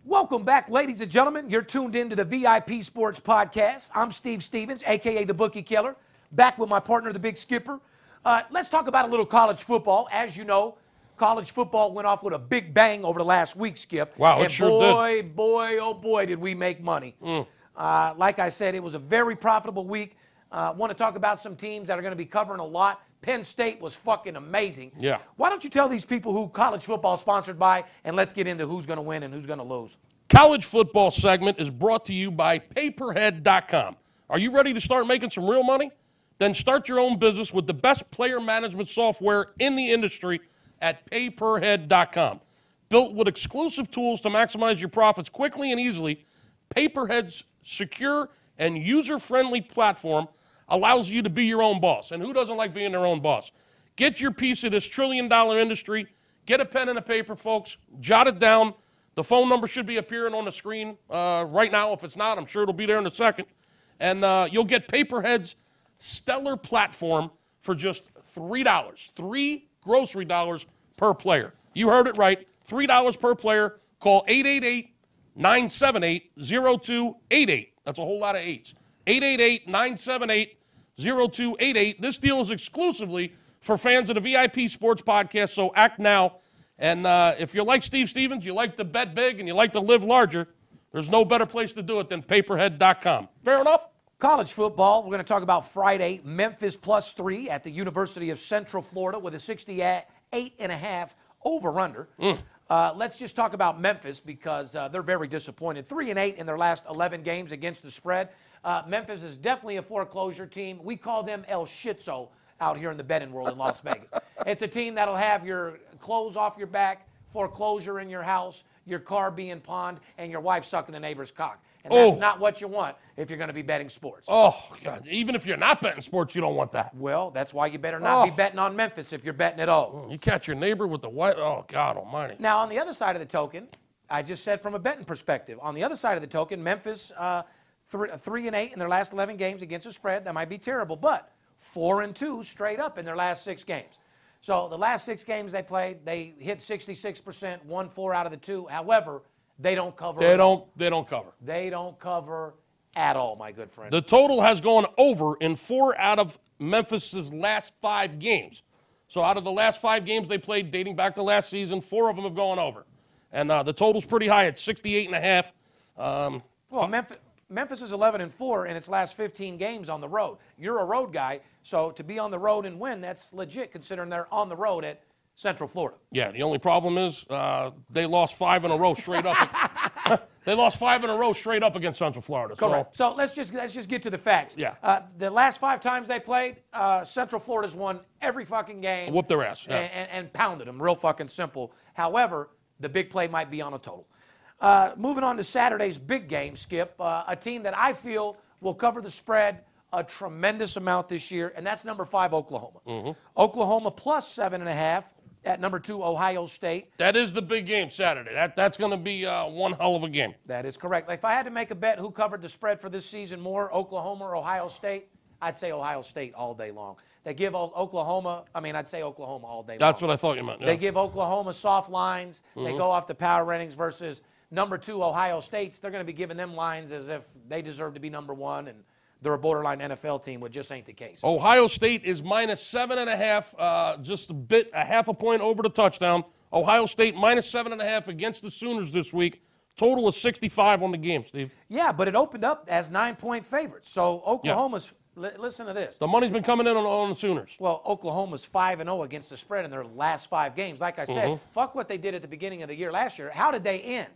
Welcome back, ladies and gentlemen. You're tuned into the VIP Sports Podcast. I'm Steve Stevens, aka the Bookie Killer. back with my partner, the Big Skipper. Uh, let's talk about a little college football. As you know, college football went off with a big bang over the last week, Skip. Wow, it and sure did. boy, boy, oh boy, did we make money. Mm. Uh, like I said, it was a very profitable week. Uh, Want to talk about some teams that are going to be covering a lot. Penn State was fucking amazing. Yeah. Why don't you tell these people who college football is sponsored by, and let's get into who's going to win and who's going to lose. College football segment is brought to you by PayPerHead.com. Are you ready to start making some real money? Then start your own business with the best player management software in the industry at PayPerHead.com. Built with exclusive tools to maximize your profits quickly and easily, PayPerHead's secure and user friendly platform allows you to be your own boss. And who doesn't like being their own boss? Get your piece of this trillion dollar industry. Get a pen and a paper, folks. Jot it down. The phone number should be appearing on the screen uh, right now. If it's not, I'm sure it'll be there in a second. And uh, you'll get PayPerHead's stellar platform for just $3. Three grocery dollars per player. You heard it right. $3 per player. Call 888 978 0288. That's a whole lot of eights. 888 978 0288. This deal is exclusively for fans of the VIP Sports Podcast, so act now. And uh, if you're like Steve Stevens, you like to bet big, and you like to live larger, there's no better place to do it than PayPerHead.com. Fair enough? College football, we're going to talk about Friday. Memphis plus three at the University of Central Florida with a 68 and a half over under. Uh, let's just talk about Memphis because uh, they're very disappointed. Three and eight in their last 11 games against the spread. Uh, Memphis is definitely a foreclosure team. We call them El Shitzo out here in the betting world in Las Vegas. It's a team that'll have your clothes off your back, foreclosure in your house, your car being pawned, and your wife sucking the neighbor's cock. And that's Oh. not what you want if you're going to be betting sports. Oh, God. Even if you're not betting sports, you don't want that. Well, that's why you better not be Oh. betting on Memphis if you're betting at all. You catch your neighbor with the white. Oh, God almighty. Now, on the other side of the token, I just said from a betting perspective. On the other side of the token, Memphis uh, three, three and eight in their last 11 games against the spread. That might be terrible, but four and two straight up in their last six games. So the last six games they played, they hit 66%, won four out of the two. However, they don't cover. They don't, they don't cover. They don't cover at all, my good friend. The total has gone over in four out of Memphis's last five games. So out of the last five games they played dating back to last season, four of them have gone over. And uh, the total's pretty high at 68 and a half. Um, Well, Memphis, Memphis is 11 and 4 in its last 15 games on the road. You're a road guy, so to be on the road and win, that's legit considering they're on the road at Central Florida. yeah, the only problem is uh, they lost five in a row straight up. they lost five in a row straight up against Central Florida. Correct. So So let's just let's just get to the facts. Yeah. Uh, the last five times they played, uh, Central Florida's won every fucking game. Whooped their ass, yeah. And, and, and pounded them. Real fucking simple. However, the big play might be on a total. Uh, moving on to Saturday's big game, Skip. Uh, a team that I feel will cover the spread a tremendous amount this year, and that's number five, Oklahoma. Mm-hmm. Oklahoma plus seven and a half at number two, Ohio State. that is the big game Saturday. That, that's going to be uh, one hell of a game. That is correct. If I had to make a bet who covered the spread for this season more, Oklahoma or Ohio State, I'd say Ohio State all day long. They give Oklahoma, I mean, I'd say Oklahoma all day That's long. what I thought you meant. yeah. They give Oklahoma soft lines. They Mm-hmm. go off the power ratings versus number two, Ohio State's. They're going to be giving them lines as if they deserve to be number one and they're a borderline NFL team, which just ain't the case. Ohio State is minus seven and a half, uh, just a bit, a half a point over the touchdown. Ohio State minus seven and a half against the Sooners this week. Total of 65 on the game, Steve. Yeah, but it opened up as nine point favorites. So Oklahoma's, li- listen to this. The money's been coming in on, on the Sooners. Well, Oklahoma's 5 and 0 against the spread in their last five games. Like I said, Mm-hmm. fuck what they did at the beginning of the year last year. How did they end?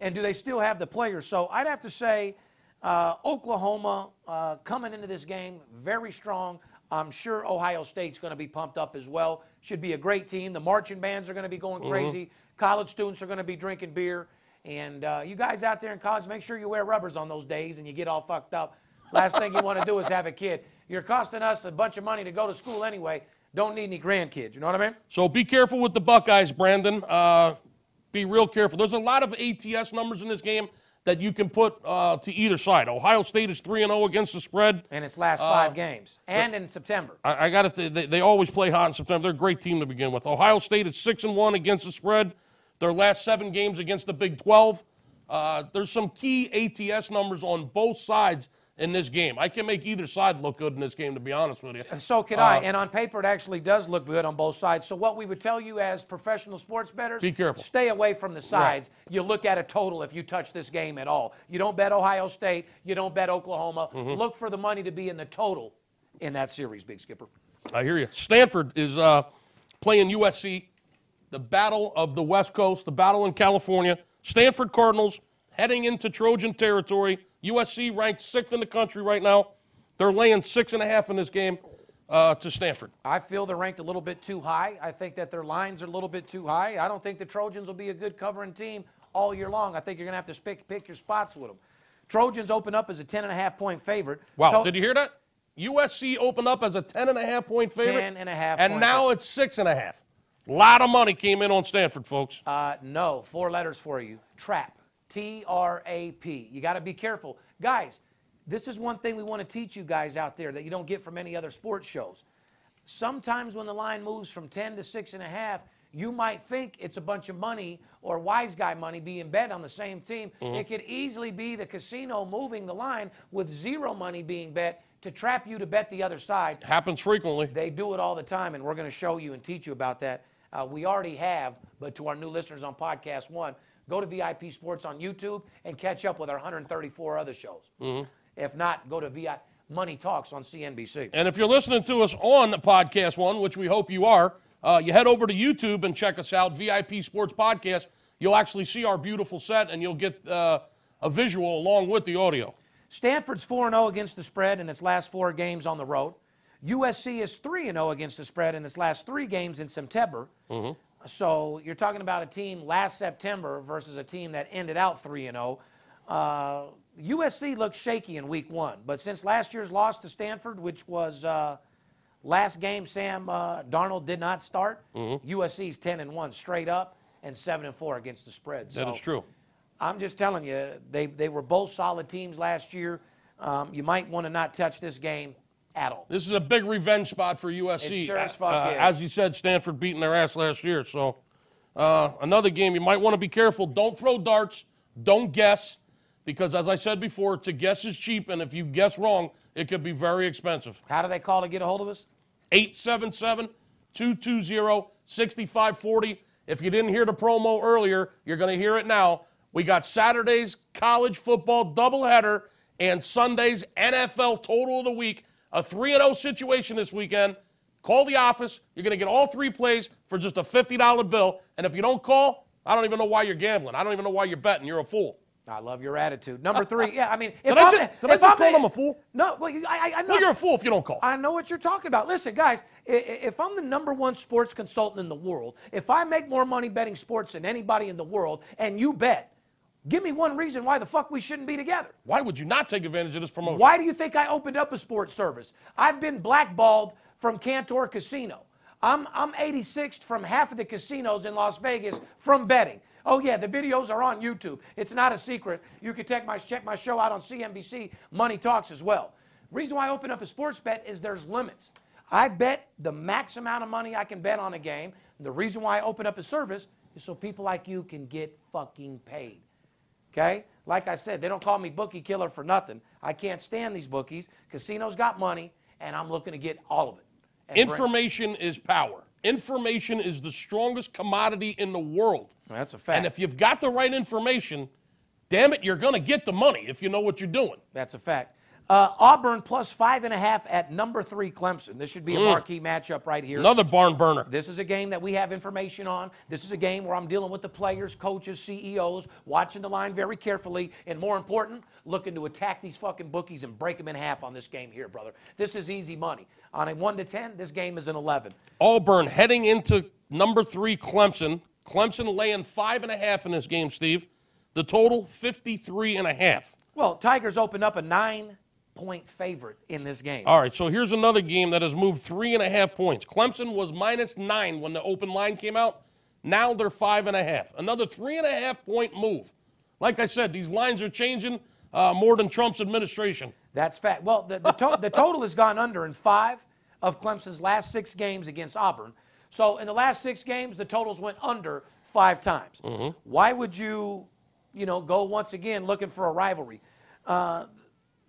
And do they still have the players? So I'd have to say uh, Oklahoma uh, coming into this game very strong. I'm sure Ohio State's going to be pumped up as well. Should be a great team. The marching bands are going to be going Mm-hmm. crazy. College students are going to be drinking beer. And uh, you guys out there in college, make sure you wear rubbers on those days and you get all fucked up. Last thing you want to do is have a kid. You're costing us a bunch of money to go to school anyway. Don't need any grandkids. You know what I mean? So be careful with the Buckeyes, Brandon. Uh, be real careful. There's a lot of ATS numbers in this game that you can put uh, to either side. Ohio State is 3 and 0 against the spread. In its last five games and in September. I, I got to. They, they always play hot in September. They're a great team to begin with. Ohio State is six and one against the spread. Their last seven games against the Big 12. Uh, there's some key ATS numbers on both sides in this game. I can make either side look good in this game, to be honest with you. So can I. And on paper, it actually does look good on both sides. So what we would tell you as professional sports bettors, Be careful. Stay away from the sides. You look at a total if you touch this game at all. You don't bet Ohio State. You don't bet Oklahoma. Mm-hmm. Look for the money to be in the total in that series, Big Skipper. I hear you. Stanford is uh, playing USC, the battle of the West Coast, the battle in California. Stanford Cardinals heading into Trojan territory. USC ranked sixth in the country right now. They're laying six and a half in this game uh, to Stanford. I feel they're ranked a little bit too high. I think that their lines are a little bit too high. I don't think the Trojans will be a good covering team all year long. I think you're going to have to pick, pick your spots with them. Trojans open up as a 10 and a half point favorite. Wow, To- did you hear that? USC opened up as a 10 and a half point favorite. 10 and a half And now favorite. it's six and a half. A lot of money came in on Stanford, folks. Uh, no, four letters for you. Trap. T R A P. You got to be careful. Guys, this is one thing we want to teach you guys out there that you don't get from any other sports shows. Sometimes when the line moves from 10 to 6.5, you might think it's a bunch of money or wise guy money being bet on the same team. It could easily be the casino moving the line with zero money being bet to trap you to bet the other side. Happens frequently. They do it all the time, and we're going to show you and teach you about that. Uh, we already have, but to our new listeners on Podcast One, go to VIP Sports on YouTube and catch up with our 134 other shows. If not, go to VIP Money Talks on CNBC. And if you're listening to us on Podcast One, which we hope you are, uh, you head over to YouTube and check us out, VIP Sports Podcast. You'll actually see our beautiful set and you'll get uh, a visual along with the audio. Stanford's 4 0 against the spread in its last four games on the road. USC is 3 0 against the spread in its last three games in September. So you're talking about a team last September versus a team that ended out 3 0. Uh, USC looked shaky in week one, but since last year's loss to Stanford, which was uh, last game, Sam uh, Darnold did not start. USC's 10 and 1 straight up and 7 and 4 against the spread. That So is true. I'm just telling you, they, they were both solid teams last year. Um, you might want to not touch this game at all. This is a big revenge spot for USC. It sure as Uh, fuck uh, is. As you said, Stanford beating their ass last year. So uh, another game you might want to be careful. Don't throw darts. Don't guess. Because as I said before, to guess is cheap, and if you guess wrong, it could be very expensive. How do they call to get a hold of us? 877 220 6540. If you didn't hear the promo earlier, you're going to hear it now. We got Saturday's college football doubleheader and Sunday's NFL total of the week. A 3 0 situation this weekend. Call the office. You're going to get all three plays for just a $50 bill. And if you don't call, I don't even know why you're gambling. I don't even know why you're betting. You're a fool. I love your attitude. Number three, yeah, I mean, if Did I I'm, just- did I just I'm call him a fool? No, well, I, I, I know. Well, you're a fool if you don't call. I know what you're talking about. Listen, guys, i- i- if I'm the number one sports consultant in the world, if I make more money betting sports than anybody in the world, and you bet, give me one reason why the fuck we shouldn't be together. Why would you not take advantage of this promotion? Why do you think I opened up a sports service? I've been blackballed from Cantor Casino. I'm, I'm 86th from half of the casinos in Las Vegas from betting. Oh yeah, the videos are on YouTube. It's not a secret. You can check my check my show out on CNBC Money Talks as well. Reason why I open up a sports bet is there's limits. I bet the max amount of money I can bet on a game. The reason why I open up a service is so people like you can get fucking paid. Okay? Like I said, they don't call me bookie killer for nothing. I can't stand these bookies. Casinos got money, and I'm looking to get all of it. Information is power. Information is the strongest commodity in the world. That's a fact. And if you've got the right information, damn it, you're going to get the money if you know what you're doing. That's a fact. Uh, Auburn plus five and a half at number three Clemson. This should be a marquee matchup right here. Another barn burner. This is a game that we have information on. This is a game where I'm dealing with the players, coaches, CEOs, watching the line very carefully, and more important, looking to attack these fucking bookies and break them in half on this game here, brother. This is easy money. On a 1 to 10, this game is an 11. Auburn heading into number three Clemson. Clemson laying five and a half in this game, Steve. The total, 53 and a half. Well, Tigers opened up a nine point favorite in this game. All right, so here's another game that has moved three and a half points. Clemson was minus nine when the open line came out. Now they're five and a half. Another three and a half point move. Like I said, these lines are changing uh, more than Trump's administration. That's fact. Well, the, the, to- the total has gone under in five of Clemson's last six games against Auburn. So in the last six games, the totals went under five times. Why would you, you know, go once again looking for a rivalry? Uh,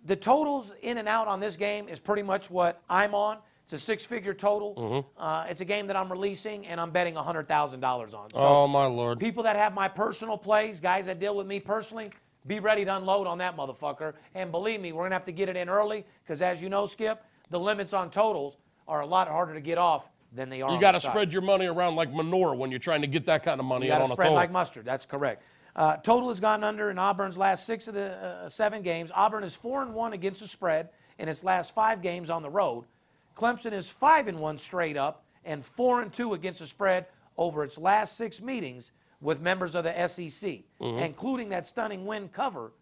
the totals in and out on this game is pretty much what I'm on. It's a six-figure total. Mm-hmm. Uh, it's a game that I'm releasing, and I'm betting hundred thousand dollars on. So oh my lord. people that have my personal plays, guys that deal with me personally, be ready to unload on that motherfucker. And believe me, we're gonna have to get it in early because, as you know, Skip, the limits on totals are a lot harder to get off than they are. You got to spread your money around like manure when you're trying to get that kind of money You out got on to a spread like mustard. That's correct. Uh, total has gone under in Auburn's last six of the uh, seven games. Auburn is four and one against the spread in its last five games on the road. Clemson is five and one straight up and four and two against the spread over its last six meetings with members of the SEC, Mm-hmm. including that stunning win cover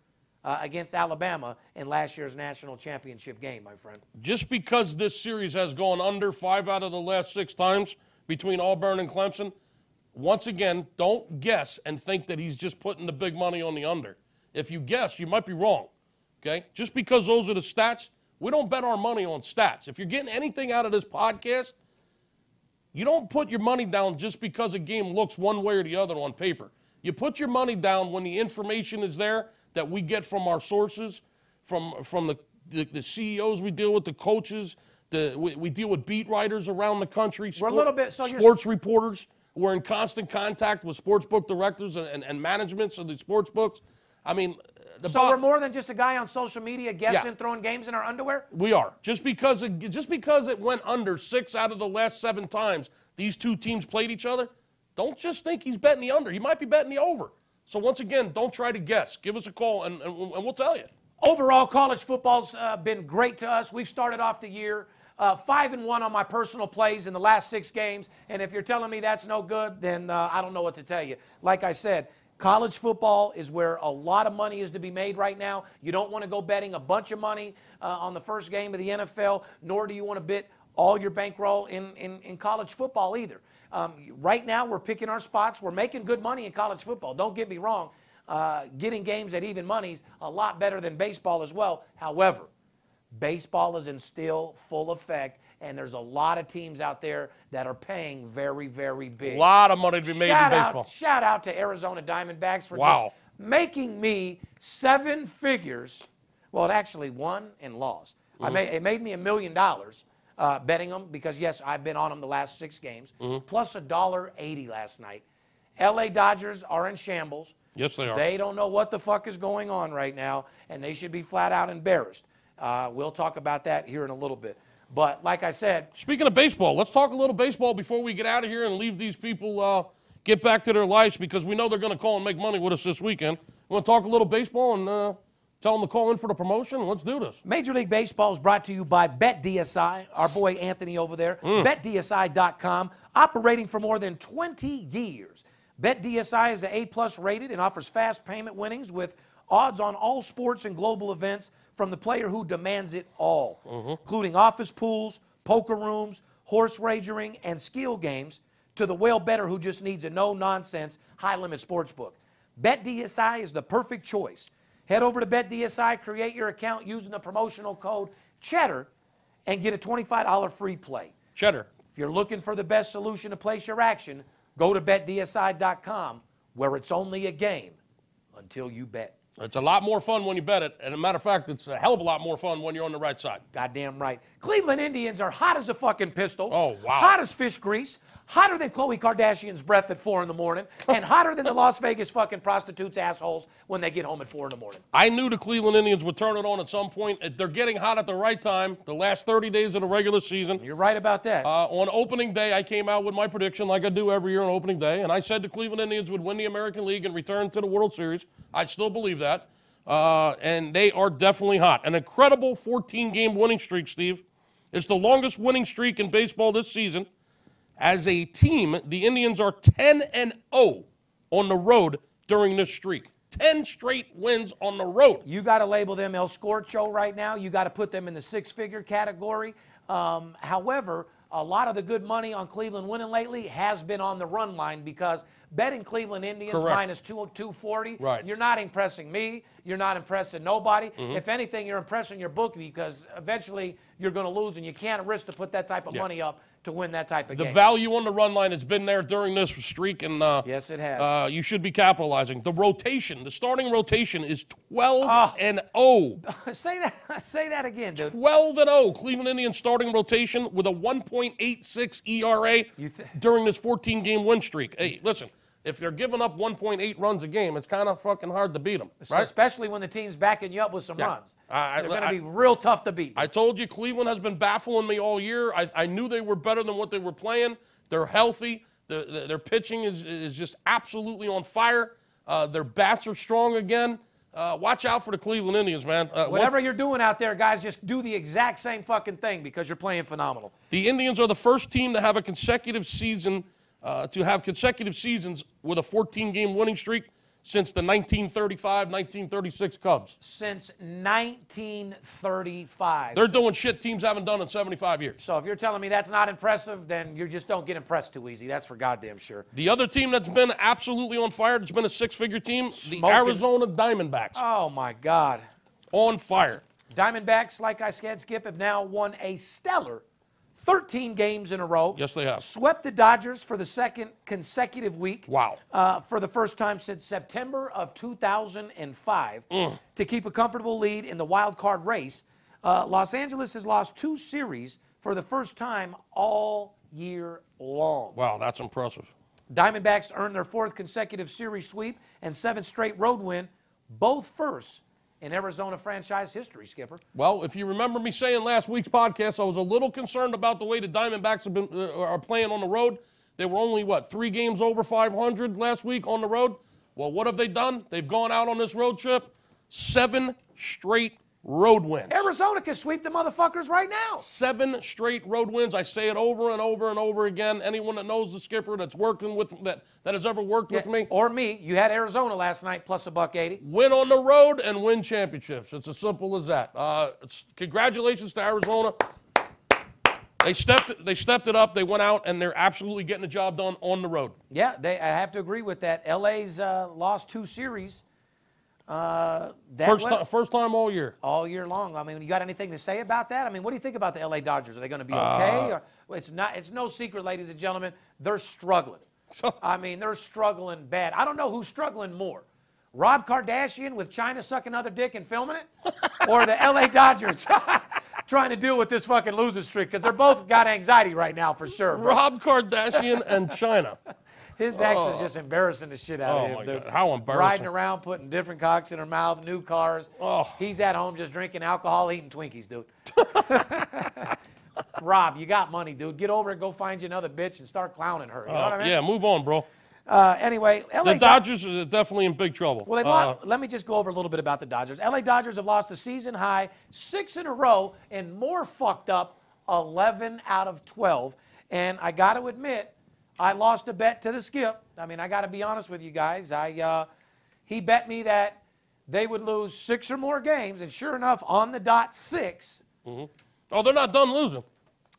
uh, against Alabama in last year's national championship game, my friend. Just because this series has gone under five out of the last six times between Auburn and Clemson, once again, don't guess and think that he's just putting the big money on the under. If you guess, you might be wrong. Okay? Just because those are the stats, we don't bet our money on stats. If you're getting anything out of this podcast, you don't put your money down just because a game looks one way or the other on paper. You put your money down when the information is there that we get from our sources, from from the the, the CEOs we deal with, the coaches, the we, we deal with beat writers around the country. We're a little bit- so sports reporters. We're in constant contact with sports book directors and, and, and managements of the sports books. I mean, the So we're more than just a guy on social media guessing, Yeah. throwing games in our underwear? we are just because it, just because it went under six out of the last seven times these two teams played each other. Don't just think he's betting the under. He might be betting the over. So once again, don't try to guess. Give us a call and, and, and we'll tell you. Overall, college football's uh, been great to us. We've started off the year uh, five and one on my personal plays in the last six games, and if you're telling me that's no good, then uh, I don't know what to tell you. Like I said. College football is where a lot of money is to be made right now. You don't want to go betting a bunch of money uh, on the first game of the NFL, nor do you want to bet all your bankroll in, in, in college football either. Um, right now, we're picking our spots. We're making good money in college football. Don't get me wrong. Uh, getting games at even money's a lot better than baseball as well. However, baseball is in still full effect, and there's a lot of teams out there that are paying very, very big. A lot of money to be made shout in out, baseball. shout out to Arizona Diamondbacks for Wow. just making me seven figures. Well, it actually won and lost. Mm-hmm. I made, it made me a million dollars uh, betting them because yes, I've been on them the last six games, Mm-hmm. plus a dollar eighty last night. L.A. Dodgers are in shambles. Yes, they are. They don't know what the fuck is going on right now, and they should be flat out embarrassed. Uh, we'll talk about that here in a little bit. But like I said, Speaking of baseball, let's talk a little baseball before we get out of here and leave these people uh, get back to their lives because we know they're going to call and make money with us this weekend. We want to talk a little baseball and uh, tell them to call in for the promotion. Let's do this. Major League Baseball is brought to you by BetDSI, our boy Anthony over there. BetDSI.com, operating for more than 20 years. BetDSI is an A-plus rated and offers fast payment winnings with odds on all sports and global events from the player who demands it all, mm-hmm. including office pools, poker rooms, horse wagering, and skill games, to the whale better who just needs a no-nonsense, high-limit sports book. BetDSI is the perfect choice. Head over to BetDSI, create your account using the promotional code CHEDDAR, and get a $25 free play. Cheddar. If you're looking for the best solution to place your action, go to betdsi.com, where it's only a game until you bet. It's a lot more fun when you bet it. And a matter of fact, it's a hell of a lot more fun when you're on the right side. Goddamn right. Cleveland Indians are hot as a fucking pistol. Oh, wow. Hot as fish grease. Hotter than Khloe Kardashian's breath at four in the morning, and hotter than the Las Vegas fucking prostitutes' assholes when they get home at four in the morning. I knew the Cleveland Indians would turn it on at some point. They're getting hot at the right time, the last 30 days of the regular season. You're right about that. Uh, on opening day, I came out with my prediction, like I do every year on opening day, and I said the Cleveland Indians would win the American League and return to the World Series. I still believe that. Uh, and they are definitely hot. An incredible 14 game winning streak, Steve. It's the longest winning streak in baseball this season. As a team, the Indians are 10 and 0 on the road during this streak. 10 straight wins on the road. You got to label them El Scorcho right now. You got to put them in the six figure category. Um, however, a lot of the good money on Cleveland winning lately has been on the run line because betting Cleveland Indians Correct. minus two, 240, Right. Mm-hmm. you're not impressing me. You're not impressing nobody. If anything, you're impressing your bookie because eventually you're going to lose and you can't risk to put that type of Yeah. money up to win that type of The game. The value on the run line has been there during this streak, and uh, Yes, it has. Uh, you should be capitalizing. The rotation, the starting rotation, is 12 Oh. and 0. say that. Say that again, dude. 12 and 0. Cleveland Indians starting rotation with a 1.86 ERA th- during this 14 game win streak. Hey, listen, if they're giving up 1.8 runs a game, it's kind of fucking hard to beat them, right? Especially when the team's backing you up with some Yeah. runs. I- they're going to be real tough to beat. I told you Cleveland has been baffling me all year. I, I knew they were better than what they were playing. They're healthy. The, the- their pitching is, is just absolutely on fire. Uh, their bats are strong again. Uh, watch out for the Cleveland Indians, man. Uh, what- Whatever you're doing out there, guys, just do the exact same fucking thing because you're playing phenomenal. The Indians are the first team to have a consecutive season, uh, to have consecutive seasons with a 14 game winning streak since the 1935 1936 Cubs. Since 1935. They're doing shit teams haven't done in 75 years. so if you're telling me that's not impressive, then you just don't get impressed too easy. That's for goddamn sure. The other team that's been absolutely on fire, it's been a six figure team, the Arizona Diamondbacks. Oh my God. On fire. Diamondbacks, like I said, Skip, have now won a stellar 13 games in a row. Yes, they have. Swept the Dodgers for the second consecutive week. Wow. Uh, for the first time since September of 2005 Mm. to keep a comfortable lead in the wild card race. Uh, Los Angeles has lost two series for the first time all year long. Wow, that's impressive. Diamondbacks earned their fourth consecutive series sweep and seventh straight road win, both first in Arizona franchise history, Skipper. Well, if you remember me saying last week's podcast, I was a little concerned about the way the Diamondbacks have been uh, are playing on the road. They were only what three games over 500 last week on the road. Well, what have they done? They've gone out on this road trip, seven straight road wins. Arizona can sweep the motherfuckers right now. Seven straight road wins. I say it over and over and over again. Anyone that knows the skipper that's working with that that has ever worked with me, Or me. You had Arizona last night plus a buck 80. win on the road and win championships. It's as simple as that. Uh, congratulations to Arizona. They stepped they stepped it up. They went out and they're absolutely getting the job done on the road. Yeah, they, I have to agree with that. LA's uh, lost two series. Uh, First first time all year. all year long. I mean, you got anything to say about that? I mean, what do you think about the LA Dodgers? Are they going to be okay? Uh, or, it's not. It's no secret, ladies and gentlemen, they're struggling. So I mean, they're struggling bad. I don't know who's struggling more. Rob Kardashian with Chyna sucking other dick and filming it, or the LA Dodgers trying to deal with this fucking losing streak because they're both got anxiety right now for sure. bro. Rob Kardashian and Chyna. His ex is just embarrassing the shit out Oh, of him. my. God. How embarrassing. Riding around, putting different cocks in her mouth, new cars. Oh. He's at home just drinking alcohol, eating Twinkies, dude. Rob, you got money, dude. Get over it, go find you another bitch and start clowning her. You know what I mean? yeah, move on, bro. Uh, anyway, LA The Dodgers are definitely in big trouble. well, Uh, lost, let me just go over a little bit about the Dodgers. LA Dodgers have lost a season high six in a row and more fucked up 11 out of 12. And I got to admit, I lost a bet to the skip. I mean, I got to be honest with you guys. I uh, he bet me that they would lose six or more games, and sure enough, on the dot six. oh, they're not done losing.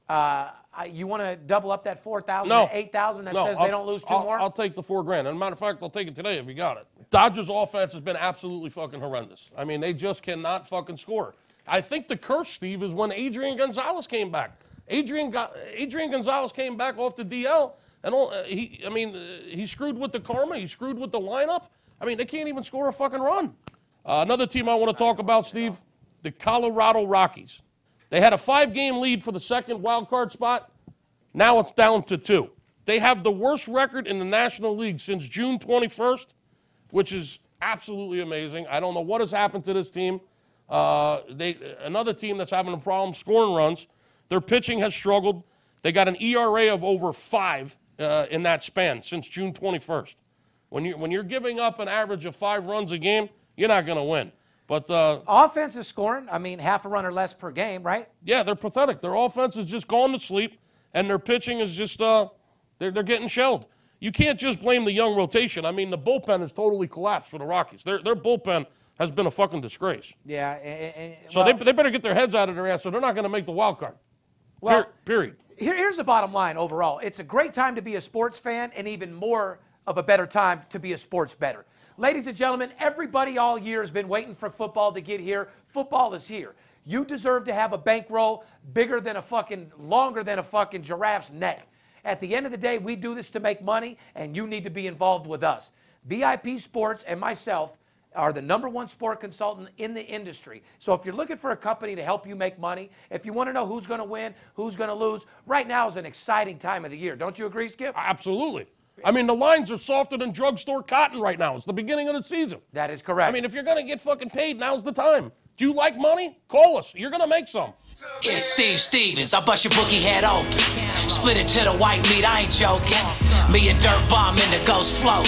Uh, I, you want to double up that 4,000 No. to 8,000 that No, says I'll- they don't lose 2 I'll- more? I'll take the four grand. As a matter of fact, I'll take it today if you got it. Dodgers offense has been absolutely fucking horrendous. I mean, they just cannot fucking score. I think the curse, Steve, is when Adrian Gonzalez came back. Adrian Adrian Gonzalez came back off the DL, and all, uh, he, I mean, uh, he screwed with the karma. He screwed with the lineup. I mean, they can't even score a fucking run. Uh, another team I want to talk about, Steve, the Colorado Rockies. They had a five-game lead for the second wild card spot. Now it's down to two. They have the worst record in the National League since June 21st, which is absolutely amazing. I don't know what has happened to this team. Uh, they another team that's having a problem scoring runs. Their pitching has struggled. They got an ERA of over five uh, in that span since June 21st. When you when you're giving up an average of five runs a game, you're not going to win. But uh, Offensive scoring, I mean, half a run or less per game, right? yeah, they're pathetic. Their offense is just going to sleep, and their pitching is just uh, they're they're getting shelled. You can't just blame the young rotation. I mean, the bullpen has totally collapsed for the Rockies. Their their bullpen has been a fucking disgrace. Yeah. and- and- So well, they, they better get their heads out of their ass. So they're not going to make the wild card. Well- Per- period. Here, here's the bottom line overall it's a great time to be a sports fan and even more of a better time to be a sports better ladies and gentlemen everybody all year has been waiting for football to get here football is here You deserve to have a bankroll bigger than a fucking, longer than a fucking giraffe's neck. At the end of the day, we do this to make money, and you need to be involved with us. VIP Sports and myself are the number one sport consultant in the industry. So if you're looking for a company to help you make money, if you want to know who's going to win, who's going to lose, right now is an exciting time of the year. Don't you agree, Skip? Absolutely. I mean, the lines are softer than drugstore cotton right now. It's the beginning of the season. That is correct. I mean, if you're going to get fucking paid, now's the time. Do you like money? Call us. You're going to make some. It's Steve Stevens. I bust your bookie head open. Split it to the white meat, I ain't joking. Me and Dirt Bomb in the ghost float.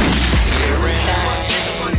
here and I